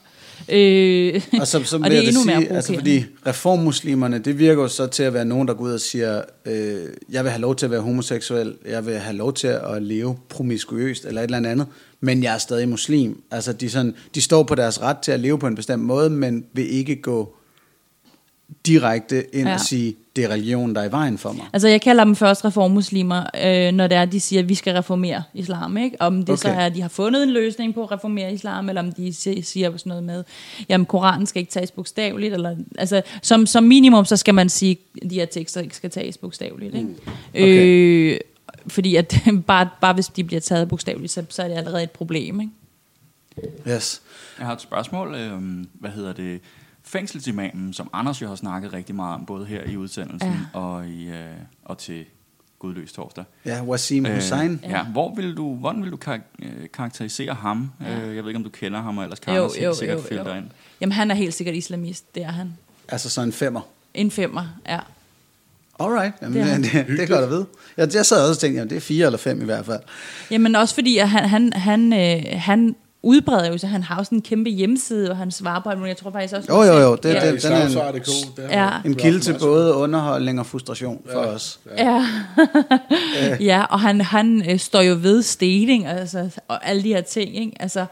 Øh, Og så, så og det er endnu mere sige, altså provokerende. fordi reformmuslimerne, det virker jo så til at være nogen, der går ud og siger, øh, jeg vil have lov til at være homoseksuel, jeg vil have lov til at leve promiskuøst, eller et eller andet, men jeg er stadig muslim. Altså de, sådan, de står på deres ret til at leve på en bestemt måde, men vil ikke gå direkte ind Ja. og sige, det er religionen, der er i vejen for mig. Altså jeg kalder dem først reformmuslimer, øh, når det er, de siger, at vi skal reformere islam. Ikke? Om det okay. så er, at de har fundet en løsning på at reformere islam, eller om de si- siger sådan noget med, jamen Koranen skal ikke tages bogstaveligt. Eller, altså, som, som minimum, så skal man sige, at de her tekster ikke skal tages bogstaveligt. Ikke? Okay. Øh, fordi at bare, bare hvis de bliver taget bogstaveligt, så, så er det allerede et problem. Ikke? Yes. Jeg har et spørgsmål. Øhm, hvad hedder det? Fængselsimamen, som Anders jo har snakket rigtig meget om, både her i udsendelsen Ja. og, i, øh, og til Gudløs torsdag. Ja, Wasim Hussein. Øh, ja. Hvor vil du, hvordan vil du kar- øh, karakterisere ham? Ja. Øh, jeg ved ikke, om du kender ham, og ellers kan Jo, Anders helt jo, sikkert jo, jo. dig ind. Jamen han er helt sikkert islamist, det er han. Altså sådan en femmer. En femmer, ja. Alright, Jamen, Det det, det, det er godt at vide. Jeg, jeg sad også og tænkte, jamen, det er fire eller fem i hvert fald. Jamen også fordi, at han, han, han, øh, han udbreder jo, så han har jo sådan en kæmpe hjemmeside, og han svarer på alt muligt. Jeg tror faktisk også... Jo, jo, jo, det- ja. det- Ja, den er en- Ja. En kilde til både underholdning og frustration for os. Ja, ja og han, han øh, står jo ved stening altså, og alle de her ting, ikke? Altså,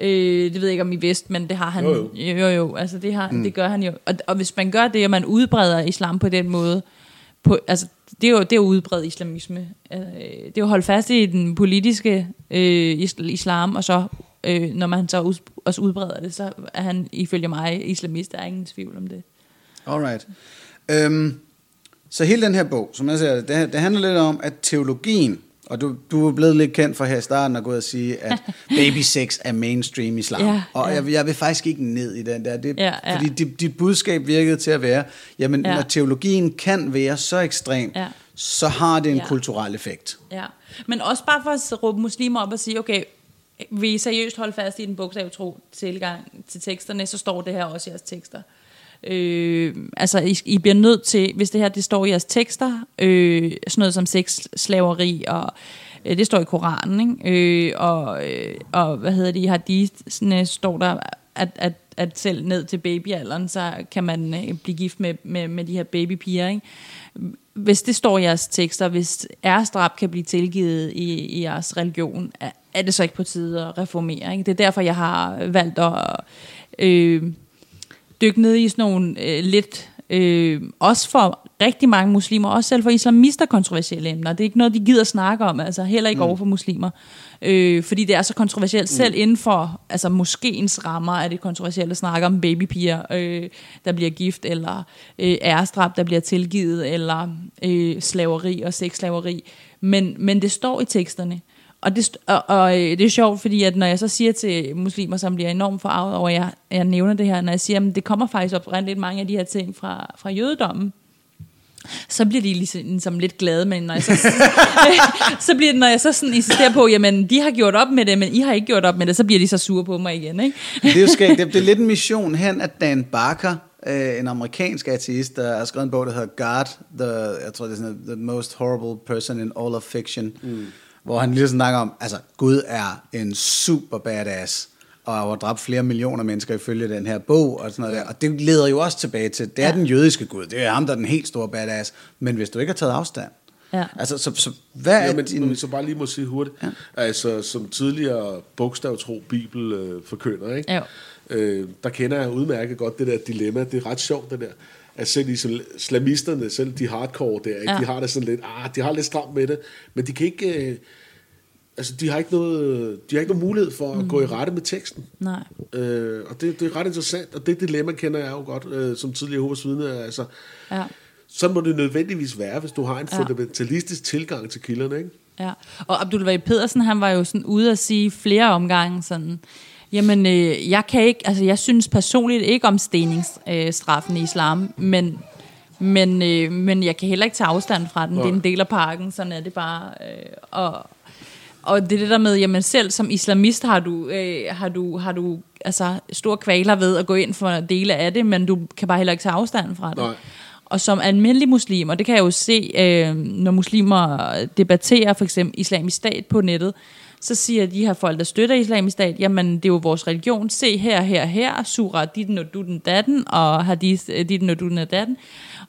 øh, det ved jeg ikke, om I vidste, men det har han. Jo, jo. jo, jo, jo altså det, har, mm. det gør han jo. Og, og hvis man gør det, og man udbreder islam på den måde, på, altså, det er jo det er jo udbredt islamisme. Øh, det er jo holdt fast i den politiske øh, islam, og så øh, når man så også udbreder det, så er han ifølge mig islamist. Der er ingen tvivl om det. Alright. Øhm, så hele den her bog, som jeg ser det, det handler lidt om, at teologien, og du, du er blevet lidt kendt for her i starten at gå og sige, at baby sex er mainstream islam. Ja, og ja. Jeg, vil- jeg vil faktisk ikke ned i den der. Det, Ja, ja. Fordi dit, dit budskab virkede til at være, jamen Ja. når teologien kan være så ekstrem, Ja. så har det en Ja. kulturel effekt. Ja, men også bare for at råbe muslimer op og sige, okay, vil I seriøst holde fast i den bogstavtro tilgang til teksterne, så står det her også i jeres tekster. Øh, altså, I, I bliver nødt til, hvis det her det står i jeres tekster, øh, sådan noget som sex, slaveri, og øh, det står i Koranen, ikke? Øh, og, øh, og hvad hedder det, i hadithene står der, at, at, at selv ned til babyalderen, så kan man øh, blive gift med, med, med de her babypiger, ikke? hvis det står i jeres tekster, hvis ærestrap kan blive tilgivet i, i jeres religion, er, er det så ikke på tide at reformere? Ikke? Det er derfor, jeg har valgt at øh, dykke ned i sådan nogle øh, lidt, øh, også for rigtig mange muslimer, også selv for islamister kontroversielle emner. Det er ikke noget, de gider snakke om, altså heller ikke mm. over for muslimer. Øh, fordi det er så kontroversielt. Selv inden for altså, moskéens rammer er det kontroversielt at snakke om babypiger, øh, der bliver gift, eller øh, æresdrab, der bliver tilgivet, eller øh, slaveri og sexslaveri. Men, men det står i teksterne. Og det, og, og øh, det er sjovt, fordi at når jeg så siger til muslimer, som bliver enormt forarvet over, at jeg, jeg nævner det her, når jeg siger, at det kommer faktisk oprindeligt mange af de her ting fra, fra jødedommen, så bliver de ligesom, ligesom lidt glade, men når jeg så, så bliver det, når jeg så sådan insisterer på, jamen de har gjort op med det, men I har ikke gjort op med det, så bliver de så sure på mig igen, ikke? Det er jo skægt. Det, det er lidt en mission hen, at Dan Barker, øh, en amerikansk ateist, der har skrevet en bog, der hedder God, the, jeg tror det er sådan, the most horrible person in all of fiction, mm. Hvor han lige snakker om, altså Gud er en super badass, og har dræbt flere millioner mennesker ifølge den her bog, og sådan noget der. Og det leder jo også tilbage til, det er Ja. den jødiske Gud, det er ham, der er den helt store badass, men hvis du ikke har taget afstand, Ja. altså, så, så hvad Ja, men din... så bare lige må sige hurtigt. Ja. Altså, som tidligere bogstavtro bibel øh, forkynder, ikke? Jo. Øh, der kender jeg udmærket godt det der dilemma. Det er ret sjovt, det der. At selv islamisterne, selv de hardcore der, ikke? Ja. de har det sådan lidt, ah, de har lidt stramt med det, men de kan ikke... Øh, altså, de har ikke noget, de har ikke nogen mulighed for at gå i rette med teksten. Nej. Øh, og det, det er ret interessant, og det dilemma kender jeg jo godt, øh, som tidligere Jehovas vidne. Altså, Ja. så må det nødvendigvis være, hvis du har en Ja. fundamentalistisk tilgang til kilderne, ikke? Ja, og Abdul Wahid Pedersen, han var jo sådan ude at sige flere omgange sådan, jamen, øh, jeg kan ikke, altså jeg synes personligt ikke om steningsstraffen i islam, men, men, øh, men jeg kan heller ikke tage afstand fra den. Det er en del af pakken, sådan er det bare. Øh, og, og det er det der med, jamen selv som islamist har du, øh, har du, har du altså, store kvaler ved at gå ind for dele af det, men du kan bare heller ikke tage afstand fra det. Nej. Og som almindelig muslim, og det kan jeg jo se, øh, når muslimer debatterer for eksempel islamisk stat på nettet, så siger de her folk, der støtter islamisk stat, jamen det er jo vores religion, se her, her, her, surah dit og du den datten, og hadith dit og du den datten.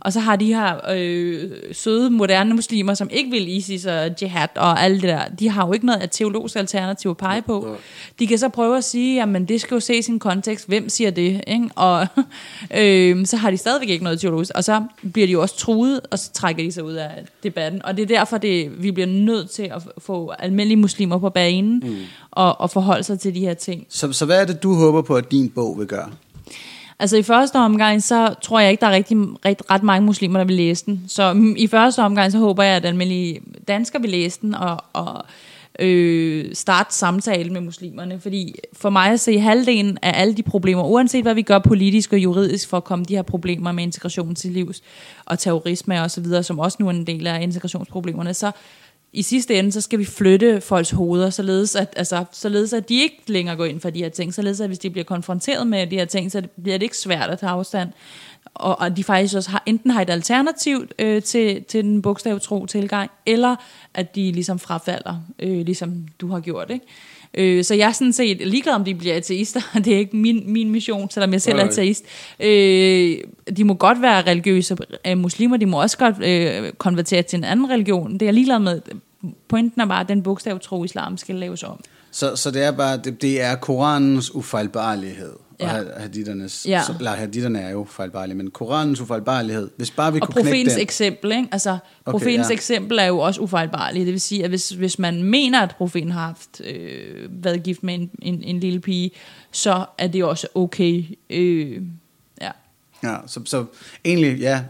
Og så har de her øh, søde, moderne muslimer, som ikke vil ISIS og jihad og alt det der, de har jo ikke noget af teologisk alternativ at pege på. De kan så prøve at sige, jamen det skal jo ses i en kontekst, hvem siger det? Ikke? Og øh, så har de stadigvæk ikke noget teologisk, og så bliver de jo også truet, og så trækker de sig ud af debatten. Og det er derfor, det, vi bliver nødt til at få almindelige muslimer på banen, mm. og, og forholde sig til de her ting. Så, så hvad er det, du håber på, at din bog vil gøre? Altså i første omgang, så tror jeg ikke, der er rigtig, ret, ret mange muslimer, der vil læse den. Så mm, i første omgang, så håber jeg, at almindelige danskere vil læse den, og, og øh, starte samtale med muslimerne. Fordi for mig at se halvdelen af alle de problemer, uanset hvad vi gør politisk og juridisk for at komme de her problemer med integration til livs, og terrorisme og så videre, som også nu er en del af integrationsproblemerne, så i sidste ende, så skal vi flytte folks hoveder, således at, altså, således at de ikke længere går ind for de her ting, således at hvis de bliver konfronteret med de her ting, så bliver det ikke svært at tage afstand. Og, og de faktisk også har, enten har et alternativ øh, til, til den bogstavtro tilgang, eller at de ligesom frafalder, øh, ligesom du har gjort. Ikke? Øh, så jeg er sådan set ligeglad, om de bliver ateister. Det er ikke min, min mission, selvom jeg selv er Nej. ateist. Øh, de må godt være religiøse øh, muslimer, de må også godt øh, konvertere til en anden religion. Det er jeg ligeglad med. Pointen er bare, at den bogstavtro islam skal laves om. Så, så det er bare, det, det er Koranens ufejlbarlighed. Ja. Og haditternes, Ja. så, eller haditterne er jo fejlbarlige, men Koranens ufejlbarlighed, hvis bare vi Og kunne knække profetens den. eksempel, ikke? Altså, Okay, profetens ja. eksempel er jo også ufejlbarligt. Det vil sige, at hvis, hvis man mener, at profeten har haft, øh, været gift med en, en, en lille pige, så er det også okay. Øh, ja. Ja, så, så egentlig, ja,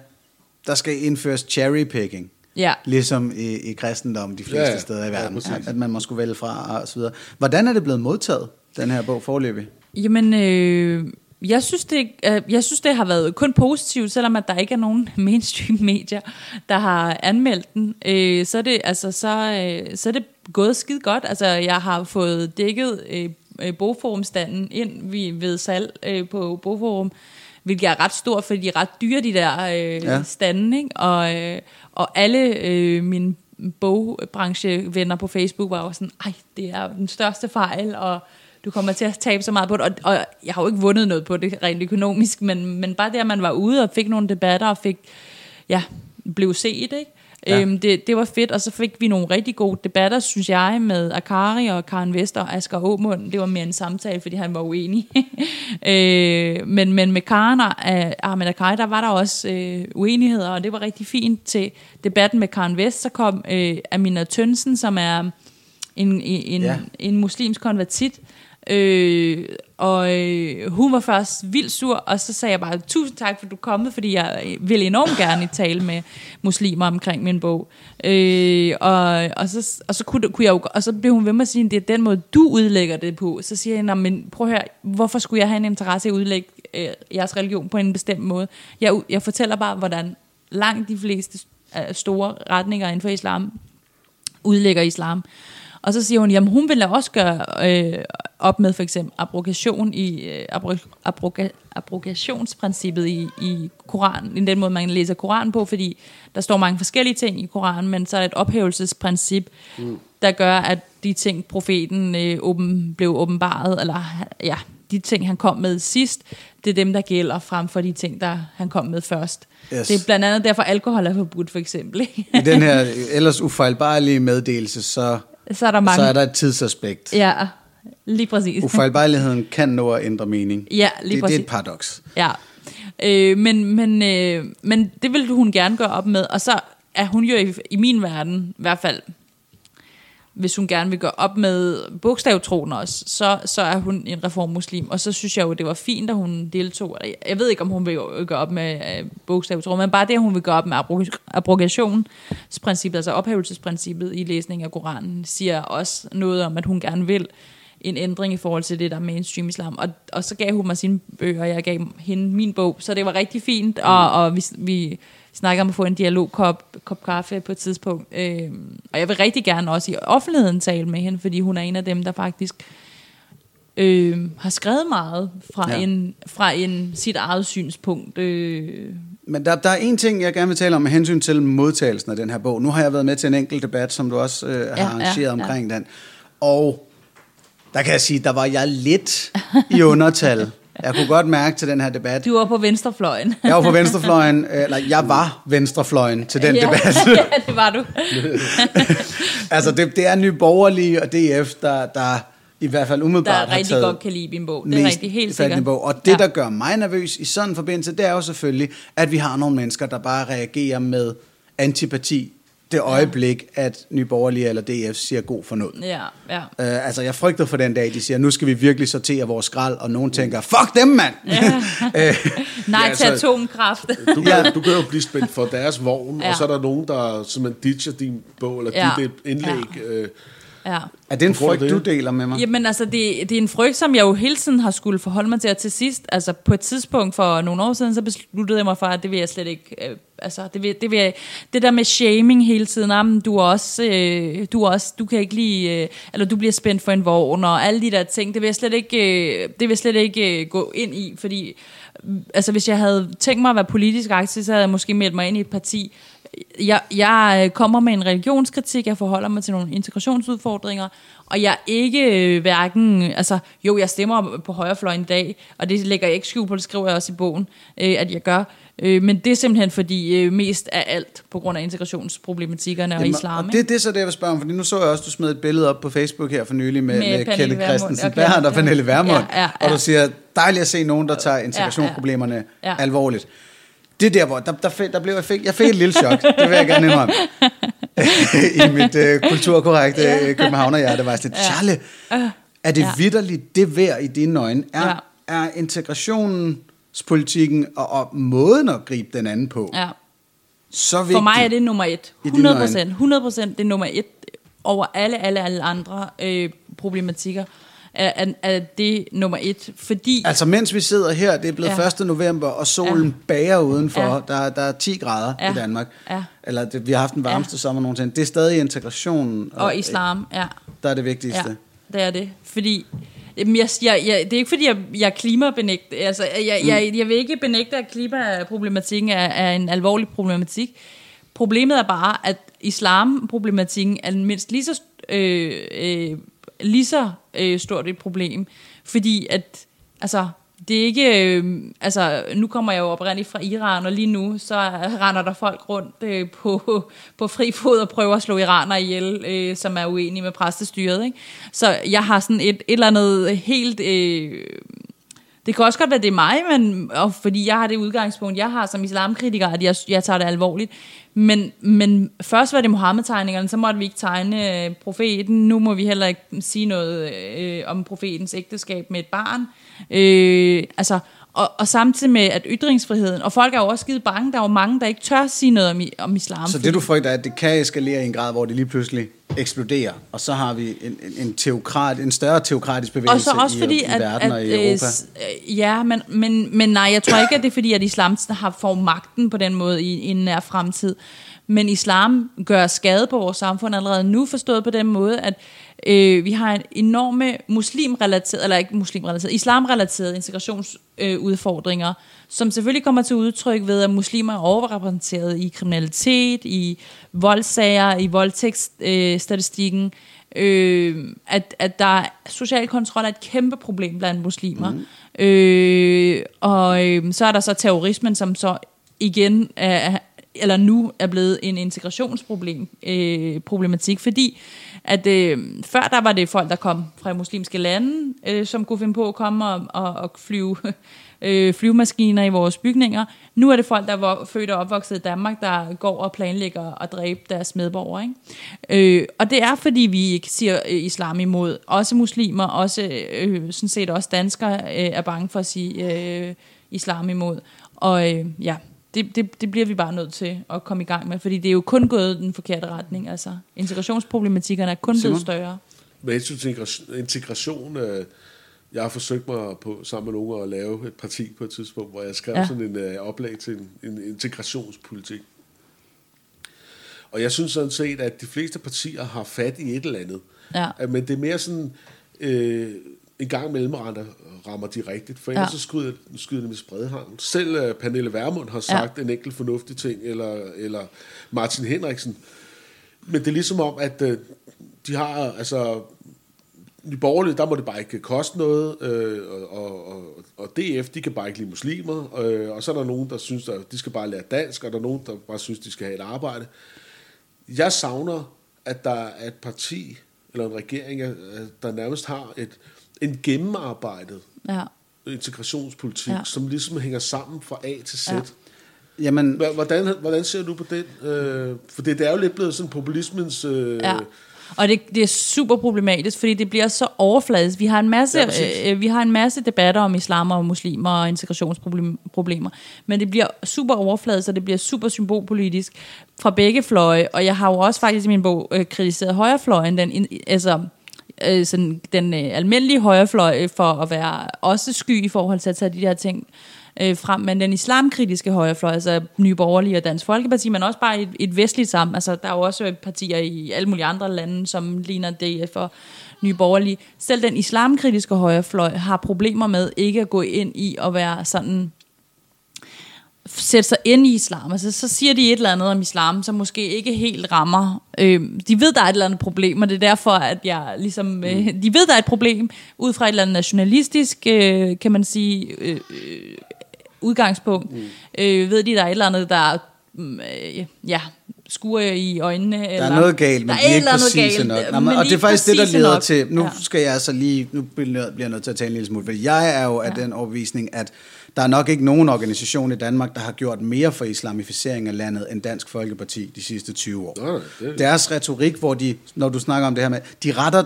der skal indføres cherry picking. Ja. Ligesom i, i kristendommen de fleste Ja, ja, ja. steder i Ja, verden. præcis. Ja, at man må skulle vælge fra og så videre. Hvordan er det blevet modtaget, den her bog forløbig? Jamen, øh, jeg, synes det, øh, jeg synes, det har været kun positivt, selvom at der ikke er nogen mainstream medier, der har anmeldt den. Øh, så, er det, altså, så, øh, så er det gået skide godt. Altså, jeg har fået dækket øh, øh, bogforumstanden ind ved, ved salg øh, på Bogforum, hvilket er ret stort, fordi de er ret dyre, de der øh, Ja. stande. Ikke? Og, øh, og alle øh, mine bogbranchevenner på Facebook var jo sådan, ej, det er den største fejl, og du kommer til at tabe så meget på det. Og, og jeg har jo ikke vundet noget på det rent økonomisk, men, men bare det, at man var ude og fik nogle debatter, og fik, ja, blev set, ikke? Ja. Øhm, det, det var fedt, og så fik vi nogle rigtig gode debatter, synes jeg, med Akari og Karen Vester og Asger Aumund. Det var mere en samtale, fordi han var uenig. øh, men, men med Karen og uh, Ahmed Akari, der var der også øh, uenigheder, og det var rigtig fint til debatten med Karen Vest. Så kom øh, Amina Tønsen, som er en, en, Ja. ja. en muslimsk konvertit, Øh, og øh, hun var først vildt sur, og så sagde jeg bare, tusind tak for, du er kommet, fordi jeg øh, vil enormt gerne tale med muslimer omkring min bog. Øh, og, og, så, og, så kunne, kunne jeg jo, og så blev hun ved med at sige, det er den måde, du udlægger det på. Så siger jeg, men prøv at høre, hvorfor skulle jeg have en interesse i at udlægge øh, jeres religion på en bestemt måde? Jeg, jeg fortæller bare, hvordan langt de fleste øh, store retninger inden for islam udlægger islam. Og så siger hun, jamen hun vil da også gøre øh, op med for eksempel abrogation i, øh, abro, abroga, abrogationsprincippet i, i Koranen, i den måde, man læser Koranen på, fordi der står mange forskellige ting i Koranen, men så er der et ophævelsesprincip, mm. der gør, at de ting, profeten øh, åben, blev åbenbaret, eller ja, de ting, han kom med sidst, det er dem, der gælder frem for de ting, der han kom med først. Yes. Det er blandt andet derfor, alkohol er forbudt, for eksempel. I den her ellers ufejlbarlige meddelelse, så, så er der mange... så er der et tidsaspekt. Ja, lige præcis. Ufejlbarligheden kan nå at ændre mening. Ja, lige det, det præcis. er et paradoks. Ja. Øh, men, men, øh, men det vil hun gerne gøre op med, og så er hun jo i, i min verden i hvert fald hvis hun gerne vil gøre op med bogstavtroen også, så, så er hun en reformmuslim. Og så synes jeg jo, det var fint, at hun deltog. Jeg ved ikke, om hun vil gøre op med øh, bogstavtroen, men bare det, at hun vil gøre op med abrogationsprincippet, altså ophævelsesprincippet i læsning af Koranen, siger også noget om, at hun gerne vil en ændring i forhold til det der mainstream islam. Og, og så gav hun mig sine bøger, og jeg gav hende min bog. Så det var rigtig fint, og, og vi, vi snakker om at få en dialogkop kop kaffe på et tidspunkt. Øh, og jeg vil rigtig gerne også i offentligheden tale med hende, fordi hun er en af dem, der faktisk øh, har skrevet meget fra, Ja. ja. en, fra en sit eget synspunkt. Øh, Men der, der er en ting, jeg gerne vil tale om med hensyn til modtagelsen af den her bog. Nu har jeg været med til en enkelt debat, som du også øh, har Ja, arrangeret ja, ja. omkring den. Og der kan jeg sige, der var jeg lidt i undertal. Jeg kunne godt mærke til den her debat. du var på venstrefløjen. Jeg var på venstrefløjen, eller jeg var venstrefløjen til den ja, debat. ja, det var du. altså, det, det er nye borgerlige og DF, der, der i hvert fald Der umiddelbart har rigtig taget godt kan lide min bog. Det er rigtig helt sikkert. bog. Og det, Ja. der gør mig nervøs i sådan en forbindelse, det er jo selvfølgelig, at vi har nogle mennesker, der bare reagerer med antipati det øjeblik, at Nye Borgerlige eller DF siger god for noget. Ja, ja. Uh, altså, jeg frygter for den dag, de siger, nu skal vi virkelig sortere vores skrald, og nogen tænker, fuck dem, mand! Øh, Nej Ja, til altså- atomkraft. Du kan, du kan jo blive spændt for deres vogn, ja. Ja. og så er der nogen, der simpelthen ditcher din bog, eller Ja. dit indlæg. Ja. Øh, ja. er det en frygt, du deler med mig? Jamen altså, det, det er en frygt, som jeg jo hele tiden har skulle forholde mig til, og til sidst, altså på et tidspunkt for nogle år siden, så besluttede jeg mig for, at det vil jeg slet ikke, øh, altså det, vil, det, vil jeg, det der med shaming hele tiden, jamen, du er også, øh, du er også, du kan ikke lide, øh, eller du bliver spændt for en vogn, og alle de der ting, det vil jeg slet ikke, øh, det vil jeg slet ikke øh, gå ind i, fordi, altså hvis jeg havde tænkt mig at være politisk aktiv, så havde jeg måske meldt mig ind i et parti, jeg, jeg øh, kommer med en religionskritik, jeg forholder mig til nogle integrationsudfordringer, og jeg ikke øh, hverken, altså jo, jeg stemmer på højrefløjen i dag, og det lægger jeg ikke skjul på, det skriver jeg også i bogen, øh, at jeg gør, øh, men det er simpelthen fordi øh, mest af alt på grund af integrationsproblematikkerne og Jamen, islam. Og det, det er så det, jeg vil spørge om, fordi nu så jeg også, du smed et billede op på Facebook her for nylig med, Med med, Vermund Christensen og Kelle- Bernhardt og Pernille Vermund, Ja, ja, og ja. du siger, dejligt at se nogen, der tager integrationsproblemerne Ja, ja. alvorligt. Det er der, hvor der, der, fik, der blev, jeg, fik, jeg fik et lille chok, det vil jeg gerne indrømme. I mit øh, kulturkorrekte ja. københavnerhjerte, det var sådan, Ja. Charle, er det Ja. vidderligt det værd i dine øjne? Er, Ja. er integrationspolitikken og, og måden at gribe den anden på ja. så vigtig? For mig er det nummer et. I dine 100 øjne. procent. 100 procent det er nummer et over alle, alle, alle andre øh, problematikker. Er, er, er det nummer et. Fordi... Altså mens vi sidder her, det er blevet Ja. 1. november, og solen Ja. bager udenfor, Ja. der, der er 10 grader Ja. i Danmark. Ja. Eller det, vi har haft den varmeste Ja. sommer nogensinde. Det er stadig integrationen, og islam, ja. der er det vigtigste. Ja, det er det. Fordi, jeg, jeg, jeg, det er ikke fordi, jeg, jeg er klimabenægt. Altså, jeg, Mm. jeg, jeg vil ikke benægte, at klimaproblematikken er, er en alvorlig problematik. Problemet er bare, at islamproblematikken er mindst lige så, øh, øh, lige så øh, stort et problem. Fordi at, altså, det er ikke, øh, altså nu kommer jeg jo oprindeligt fra Iran, og lige nu så render der folk rundt øh, på, på fri fod og prøver at slå iraner ihjel, øh, som er uenige med præstestyret. Ikke? Så jeg har sådan et, et eller andet helt... Øh, det kan også godt være, det er mig, men, og fordi jeg har det udgangspunkt, jeg har som islamkritiker, at jeg, jeg tager det alvorligt. Men, men først var det Mohammed-tegningerne, så måtte vi ikke tegne øh, profeten. Nu må vi heller ikke sige noget øh, om profetens ægteskab med et barn. Øh, altså, og, og samtidig med, at ytringsfriheden, og folk er jo også skide bange, der er jo mange, der ikke tør sige noget om, om islam. Så det du frygter er, at det kan eskalere i en grad, hvor det lige pludselig eksploderer, og så har vi en, en, en, teokrat, en større teokratisk bevægelse Og så også i, fordi, i at, verden at, og i Europa. øh, øh, ja, men, men, men nej, jeg tror ikke, at det er fordi, at islam har får magten på den måde i, i en nær fremtid. Men islam gør skade på vores samfund allerede nu, forstået på den måde, at øh, vi har en enorme muslimrelateret, eller ikke muslimrelateret, islamrelaterede integrationsudfordringer, øh, som selvfølgelig kommer til udtryk ved, at muslimer er overrepræsenteret i kriminalitet, i voldssager, i voldtægtsstatistikken, øh, øh, at, at der er social kontrol er et kæmpe problem blandt muslimer. Mm. Øh, og øh, så er der så terrorismen, som så igen er, eller nu er blevet en integrationsproblem, øh, problematik, fordi at øh, før der var det folk, der kom fra muslimske lande, øh, som kunne finde på at komme og, og, og flyve øh, flyvemaskiner i vores bygninger. Nu er det folk, der er født og opvokset i Danmark, der går og planlægger at dræbe deres medborgere. Ikke? Øh, og det er, fordi vi ikke siger øh, islam imod. Også muslimer, også øh, sådan set også danskere øh, er bange for at sige øh, islam imod. Og øh, ja, det, det, det bliver vi bare nødt til at komme i gang med, fordi det er jo kun gået den forkerte retning. Altså, integrationsproblematikkerne er kun Simon? blevet større. Med hensyn til integration, integration øh, jeg har forsøgt mig på, sammen med nogen at lave et parti på et tidspunkt, hvor jeg skrev ja. sådan en øh, oplæg til en, en integrationspolitik. Og jeg synes sådan set, at de fleste partier har fat i et eller andet. Ja. Øh, Men det er mere sådan, øh, en gang imellem rammer, rammer de rigtigt, for ellers Ja. så skyder, skyder de med spredhavn. Selv øh, Pernille Vermund har sagt ja. en enkelt fornuftig ting, eller, eller Martin Henriksen. Men det er ligesom om, at øh, de har, altså, de borgerlige, der må det bare ikke koste noget, øh, og, og, og, og DF, de kan bare ikke lide muslimer, øh, og så er der nogen, der synes, at de skal bare lære dansk, og der er nogen, der bare synes, de skal have et arbejde. Jeg savner, at der er et parti, eller en regering, øh, der nærmest har et, en gennemarbejdet Ja. integrationspolitik, Ja. som ligesom hænger sammen fra A til Z. Ja. Ja. Jamen, Hvordan, hvordan ser du på den? Øh, for det, det er jo lidt blevet sådan populismens... Øh, Ja. Og det, det er super problematisk, fordi det bliver så overfladisk. Vi har en masse, Ja, øh, vi har en masse debatter om islam og muslimer og integrationsproblemer, men det bliver super overfladisk, og det bliver super symbolpolitisk fra begge fløje. Og jeg har jo også faktisk i min bog øh, kritiseret højrefløjen, den, in- altså øh, sådan, den øh, almindelige højrefløj for at være også sky i forhold til at tage de her ting øh, frem, men den islamkritiske højrefløj, altså Nye Borgerlige og Dansk Folkeparti, men også bare et, et vestligt sammen. Altså, der er jo også partier i alle mulige andre lande, som ligner DF og Nye Borgerlige. Selv den islamkritiske højrefløj har problemer med ikke at gå ind i at være sådan sætte sig ind i islam. Altså, så siger de et eller andet om islam, som måske ikke helt rammer. Øh, de ved, der er et eller andet problem, og det er derfor, at jeg ligesom... Øh, de ved, der er et problem, ud fra et eller andet nationalistisk, øh, kan man sige, øh, øh, udgangspunkt. Mm. Øh, ved de, der er et eller andet, der mm, øh, ja, skuer i øjnene. Der eller, er noget galt, men der de er ikke præcise galt, nok. Nå, men og det er faktisk det, der leder nok. til... Nu Ja. skal jeg altså lige... Nu bliver jeg nødt til at tale en lille smule, for jeg er jo af den overbevisning, at der er nok ikke nogen organisation i Danmark, der har gjort mere for islamificering af landet end Dansk Folkeparti de sidste 20 år. Nej, det- Deres retorik, hvor de, når du snakker om det her med, de retter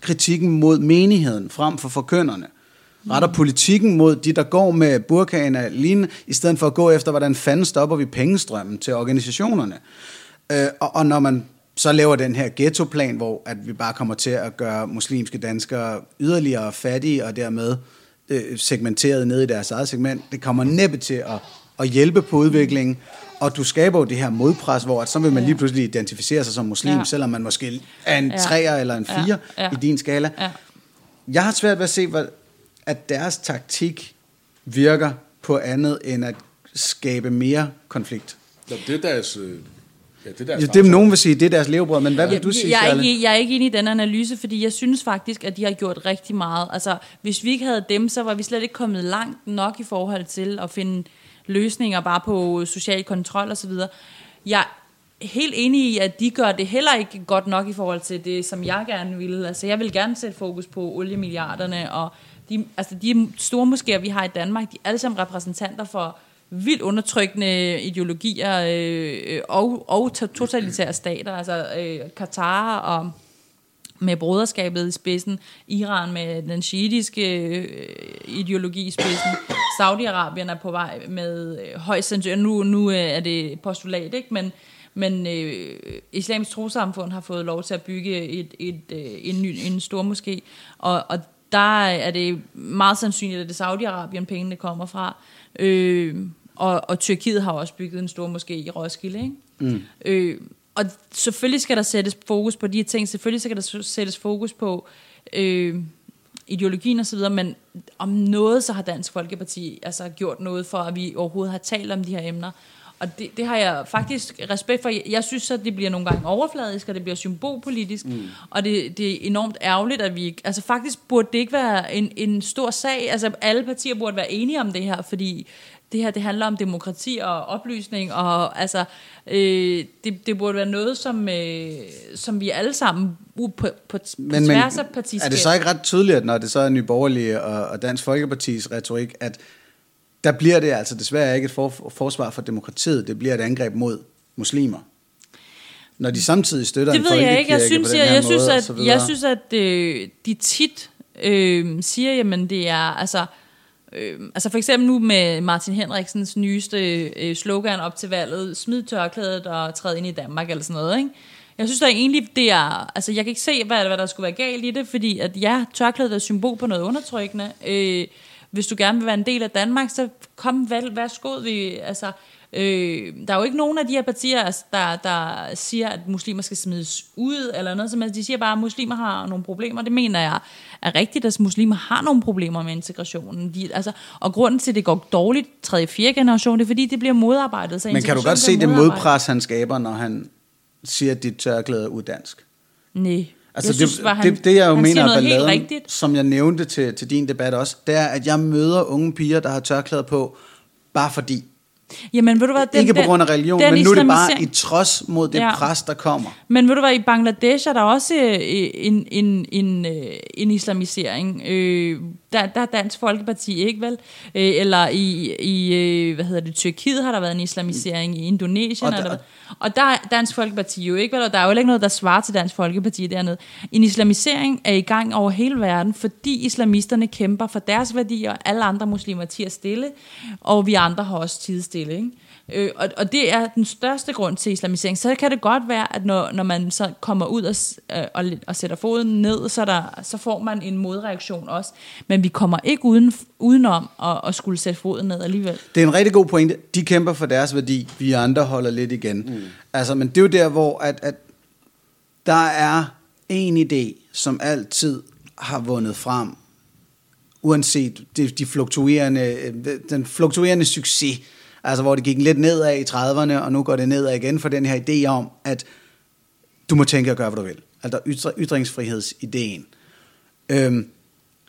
kritikken mod menigheden frem for forkynderne. Retter politikken mod de, der går med burkaen og lignende, i stedet for at gå efter, hvordan fanden stopper vi pengestrømmen til organisationerne. Øh, og, og når man så laver den her ghettoplan, hvor at vi bare kommer til at gøre muslimske danskere yderligere fattige, og dermed øh, segmenteret ned i deres eget segment, det kommer næppe til at, at hjælpe på udviklingen. Og du skaber jo det her modpres, hvor at så vil man lige pludselig identificere sig som muslim, Ja. ja. selvom man måske er en Ja. treer eller en Ja. fire Ja. i din skala. Ja. Jeg har svært ved at se, hvad, at deres taktik virker på andet end at skabe mere konflikt. Nå, det er deres... Ja, det er Ja, det nogen vil sige, det er deres levebrød, men hvad vil Jeg- du sige, jeg, er ikke, jeg er ikke enig i den analyse, fordi jeg synes faktisk, at de har gjort rigtig meget. Altså, hvis vi ikke havde dem, så var vi slet ikke kommet langt nok i forhold til at finde løsninger bare på social kontrol osv. Jeg er helt enig i, at de gør det heller ikke godt nok i forhold til det, som jeg gerne ville. Altså, jeg vil gerne sætte fokus på oliemilliarderne, og de, altså, de store moskéer, vi har i Danmark, de er alle sammen repræsentanter for vildt undertrykkende ideologier øh, øh og, og totalitære stater, altså øh, Katar og med broderskabet i spidsen, Iran med den shiitiske øh, ideologi i spidsen, Saudi-Arabien er på vej med øh, højst sandsynligt, nu, nu øh, er det postulat, ikke? men, men øh, islamisk trosamfund har fået lov til at bygge et, et, øh, en, ny, en stor moské, og, og der er det meget sandsynligt, at det er Saudi-Arabien pengene kommer fra, øh, og, og Tyrkiet har også bygget en stor moské i Roskilde, ikke? Mm. Øh, og selvfølgelig skal der sættes fokus på de her ting, selvfølgelig skal der sættes fokus på øh, ideologien osv., men om noget, så har Dansk Folkeparti altså gjort noget for, at vi overhovedet har talt om de her emner. Og det, det har jeg faktisk respekt for. Jeg synes, at det bliver nogle gange overfladisk, og det bliver symbolpolitisk, mm. og det, det er enormt ærgerligt, at vi. Altså faktisk burde det ikke være en, en stor sag. Altså alle partier burde være enige om det her, fordi det her det handler om demokrati og oplysning, og altså, øh, det, det burde være noget, som, øh, som vi alle sammen uh, på, på, men, på tværs af partiskab... er det så ikke ret tydeligt, at når det så er Nye Borgerlige og, og Dansk Folkepartis retorik, at der bliver det altså desværre ikke et for, forsvar for demokratiet, det bliver et angreb mod muslimer? Når de samtidig støtter det en ved jeg ikke. Jeg synes, på jeg, jeg, måde, synes, at, jeg synes, at øh, de tit øh, siger, jamen det er, altså, øh, altså for eksempel nu med Martin Henriksens nyeste øh, slogan op til valget, smid tørklædet og træd ind i Danmark, eller sådan noget, ikke? Jeg synes da egentlig, det er, altså jeg kan ikke se, hvad, hvad der skulle være galt i det, fordi at ja, tørklædet er symbol på noget undertrykkende. Øh, hvis du gerne vil være en del af Danmark, så kom, vel, værsgo, vi, altså, Øh, der er jo ikke nogen af de her partier, altså, der, der siger, at muslimer skal smides ud, eller noget som helst. De siger bare, at muslimer har nogle problemer. Det mener jeg er rigtigt, at muslimer har nogle problemer med integrationen. De, altså, og grunden til, at det går dårligt 3. og 4. generation, det er fordi, det bliver modarbejdet. Så Men kan du godt se det modpres, han skaber, når han siger, at dit tørklæde er uddansk? Nej. Altså jeg synes, det, han, det, det, jeg jo mener er balladen, rigtigt. som jeg nævnte til, til din debat også, det er, at jeg møder unge piger, der har tørklæder på, bare fordi. Jamen, ved du hvad, den, Ikke på den- grund af religion, den men nu er det bare i trods mod det Ja. pres, der kommer. Men ved du hvad, i Bangladesh er der også øh, en, en, en, øh, en islamisering. Øh, der, der er Dansk Folkeparti ikke vel? Øh, eller i, i øh, hvad hedder det, Tyrkiet har der været en islamisering, i Indonesien Og der- der, og der er Dansk Folkeparti jo ikke vel? Og der er jo ikke noget, der svarer til Dansk Folkeparti dernede. En islamisering er i gang over hele verden, fordi islamisterne kæmper for deres værdier, og alle andre muslimer tiger stille, og vi andre har også tid stille, ikke? Øh, og, og det er den største grund til islamisering. Så kan det godt være, at når, når man så kommer ud og, øh, og, og sætter foden ned, så, der, så får man en modreaktion også. Men vi kommer ikke uden, udenom at, at skulle sætte foden ned alligevel. Det er en rigtig god pointe. De kæmper for deres værdi, vi andre holder lidt igen. Mm. Altså, men det er jo der, hvor at, at der er en idé, som altid har vundet frem, uanset de, de fluktuerende, øh, den fluktuerende succes, altså hvor det gik lidt nedad i 30'erne, og nu går det nedad igen for den her idé om, at du må tænke og gøre, hvad du vil. Altså ytringsfrihedsideen. Øhm,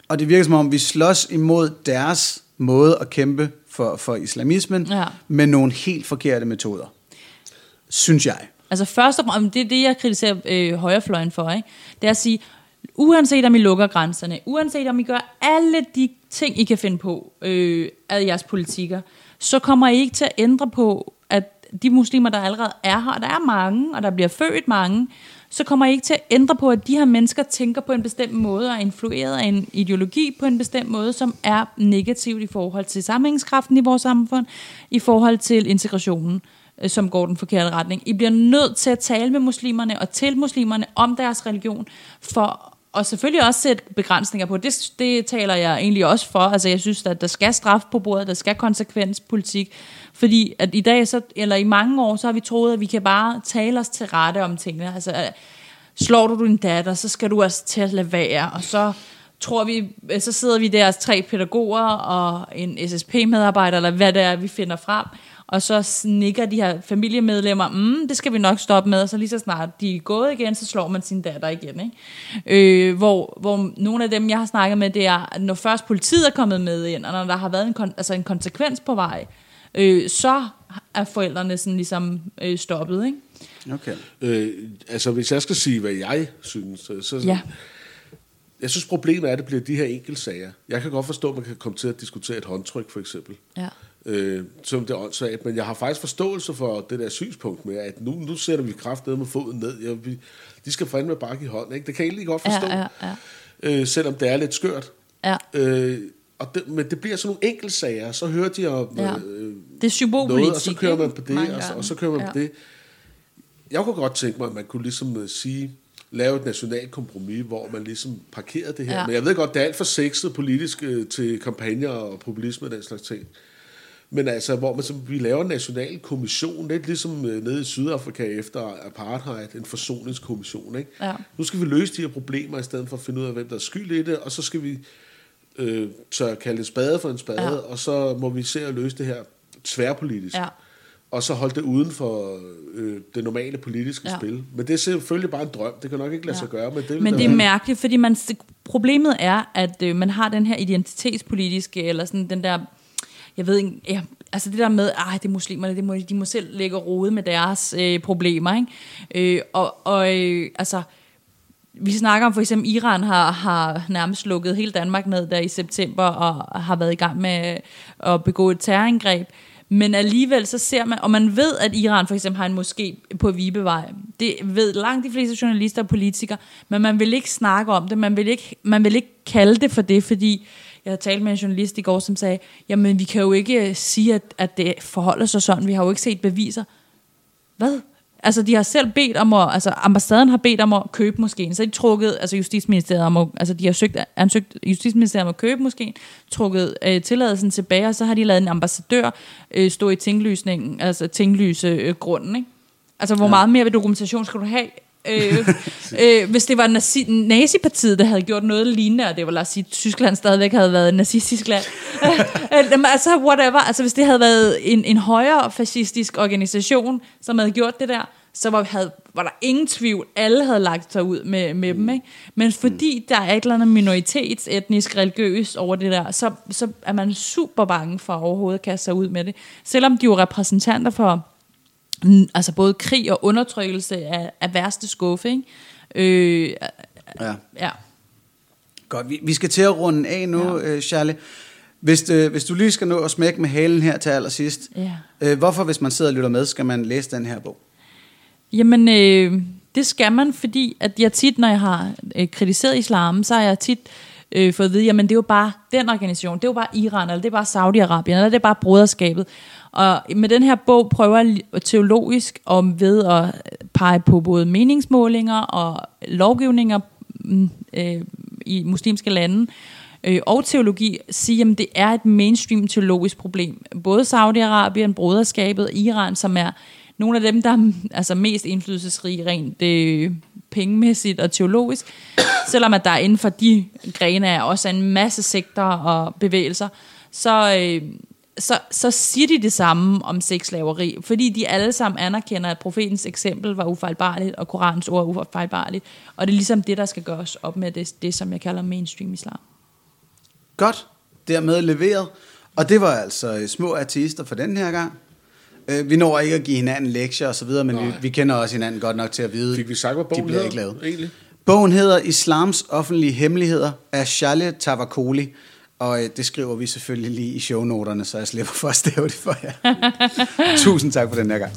og det virker som om, vi slås imod deres måde at kæmpe for, for islamismen, Ja. med nogle helt forkerte metoder. Synes jeg. Altså først og fremmest, det er det, jeg kritiserer øh, højrefløjen for, ikke? det er at sige, uanset om I lukker grænserne, uanset om I gør alle de ting, I kan finde på øh, af jeres politikker, så kommer I ikke til at ændre på, at de muslimer, der allerede er her, og der er mange, og der bliver født mange, så kommer I ikke til at ændre på, at de her mennesker tænker på en bestemt måde, og er influeret af en ideologi på en bestemt måde, som er negativt i forhold til sammenhængskraften i vores samfund, i forhold til integrationen øh, som går den forkerte retning. I bliver nødt til at tale med muslimerne og til muslimerne om deres religion, for og selvfølgelig også sætte begrænsninger på. Det, det taler jeg egentlig også for. Altså jeg synes, at der skal straf på bordet, der skal konsekvenspolitik. Fordi at i dag, så, eller i mange år, så har vi troet, at vi kan bare tale os til rette om tingene. Altså, øh, slår du din datter, så skal du også til at lade være. Og så tror vi, øh, så sidder vi der tre pædagoger og en SSP-medarbejder, eller hvad det er, vi finder frem, og så snikker de her familiemedlemmer, mm, det skal vi nok stoppe med, og så lige så snart de er gået igen, så slår man sin datter igen. Ikke? Øh, hvor, hvor nogle af dem, jeg har snakket med, det er, at når først politiet er kommet med ind, og når der har været en, kon- altså en konsekvens på vej, øh, så er forældrene sådan ligesom øh, stoppet. Ikke? Okay. Øh, altså, hvis jeg skal sige, hvad jeg synes, så... så Ja. Jeg synes, problemet er, at det bliver de her enkeltsager. Jeg kan godt forstå, at man kan komme til at diskutere et håndtryk, for eksempel. Ja. Øh, som det er åndssvagt. Men jeg har faktisk forståelse for det der synspunkt med, at nu, nu sætter vi kraft ned med foden ned. Jeg, vi, de skal fandme bakke i hånden. Ikke? Det kan jeg egentlig godt forstå. Ja, ja, Øh, selvom det er lidt skørt. Ja. Øh, og det, men det bliver sådan nogle enkeltsager. Så hører de om Ja. øh, Det er symbolpolitik. noget, og så kører man på det, og så, og så kører man ja. på det. Jeg kunne godt tænke mig, at man kunne ligesom øh, sige, lave et nationalt kompromis, hvor man ligesom parkerede det her. Ja. Men jeg ved godt, det er alt for sexet politisk øh, til kampagner og populisme og den slags ting. Men altså, hvor man, så, vi laver en national kommission, lidt ligesom øh, nede i Sydafrika efter apartheid, en forsoningskommission. Ikke? Ja. Nu skal vi løse de her problemer, i stedet for at finde ud af, hvem der er skyld i det, og så skal vi øh, tør kalde en spade for en spade, Ja. og så må vi se at løse det her tværpolitisk. Ja. Og så holde det uden for øh, det normale politiske Ja. spil. Men det er selvfølgelig bare en drøm. Det kan nok ikke lade Ja. sig gøre, men det Men det er være- mærkeligt, fordi man, problemet er, at øh, man har den her identitetspolitiske, eller sådan den der, jeg ved ikke, ja, altså det der med, at det er muslimerne, det må, de må selv lægge rode med deres øh, problemer, ikke? Øh, og og øh, altså, vi snakker om for eksempel, Iran har, har nærmest lukket hele Danmark ned der i september, og har været i gang med at begå et terrorangreb. Men alligevel så ser man, og man ved, at Iran for eksempel har en moské på Vibevej. Det ved langt de fleste journalister og politikere, men man vil ikke snakke om det, man vil ikke, man vil ikke kalde det for det, fordi jeg havde talt med en journalist i går, som sagde, jamen vi kan jo ikke sige, at, at det forholder sig sådan, vi har jo ikke set beviser. Hvad? Altså, de har selv bedt om at, altså ambassaden har bedt om at købe moskeen, så de trukket, altså Justitsministeriet om at, altså de har søgt, ansøgt Justitsministeriet om at købe moskeen, trukket øh, tilladelsen tilbage, og så har de lavet en ambassadør øh, stå i tinglysningen, altså tinglyse øh, grunden, ikke? Altså, hvor ja. meget mere ved dokumentation skal du have? Øh, øh, hvis det var nazi, nazipartiet, der havde gjort noget lignende, og det var, lad os sige, Tyskland stadigvæk havde været nazistisk land. øh, altså, whatever. Altså, hvis det havde været en, en højere fascistisk organisation, som havde gjort det der, så var, havde, var der ingen tvivl. Alle havde lagt sig ud med, med dem. Ikke? Men fordi der er et eller andet minoritets, etnisk, religiøs over det der, så, så er man super bange for at overhovedet kaste sig ud med det. Selvom de er repræsentanter for altså både krig og undertrykkelse af, af værste skuffe, ikke? Øh, Ja. ja. Godt, vi, vi skal til at runde af nu, ja. øh, Charlie. Hvis, øh, hvis du lige skal nå at smække med halen her til allersidst, Ja. øh, hvorfor, hvis man sidder og lytter med, skal man læse den her bog? Jamen, øh, det skal man, fordi at jeg tit, når jeg har øh, kritiseret islam, så har jeg tit øh, fået at vide, jamen det er jo bare den organisation, det er jo bare Iran, eller det er bare Saudi-Arabien, eller det er bare broderskabet. Og med den her bog prøver jeg teologisk om ved at pege på både meningsmålinger og lovgivninger mm, øh, i muslimske lande, øh, og teologi, sige, at det er et mainstream teologisk problem. Både Saudi-Arabien, broderskabet, Iran, som er nogle af dem, der er altså, mest indflydelsesrige rent øh, pengemæssigt og teologisk, selvom at der inden for de grene er også en masse sekter og bevægelser, så, øh, så, så siger de det samme om sexslaveri, fordi de alle sammen anerkender, at profetens eksempel var ufejlbarligt, og Korans ord er ufejlbarligt, og det er ligesom det, der skal gøres op med det, det som jeg kalder mainstream islam. Godt, dermed leveret. Og det var altså øh, små artister for den her gang. Øh, vi når ikke at give hinanden lektier og så videre, men vi, vi kender også hinanden godt nok til at vide, Fik vi sagt, hvad de bogen bliver hedder, ikke lavet. egentlig? Bogen hedder Islams offentlige hemmeligheder af Charlie Tavakoli, og øh, det skriver vi selvfølgelig lige i shownoterne, så jeg slipper for at stave det for jer. Tusind tak for den her gang.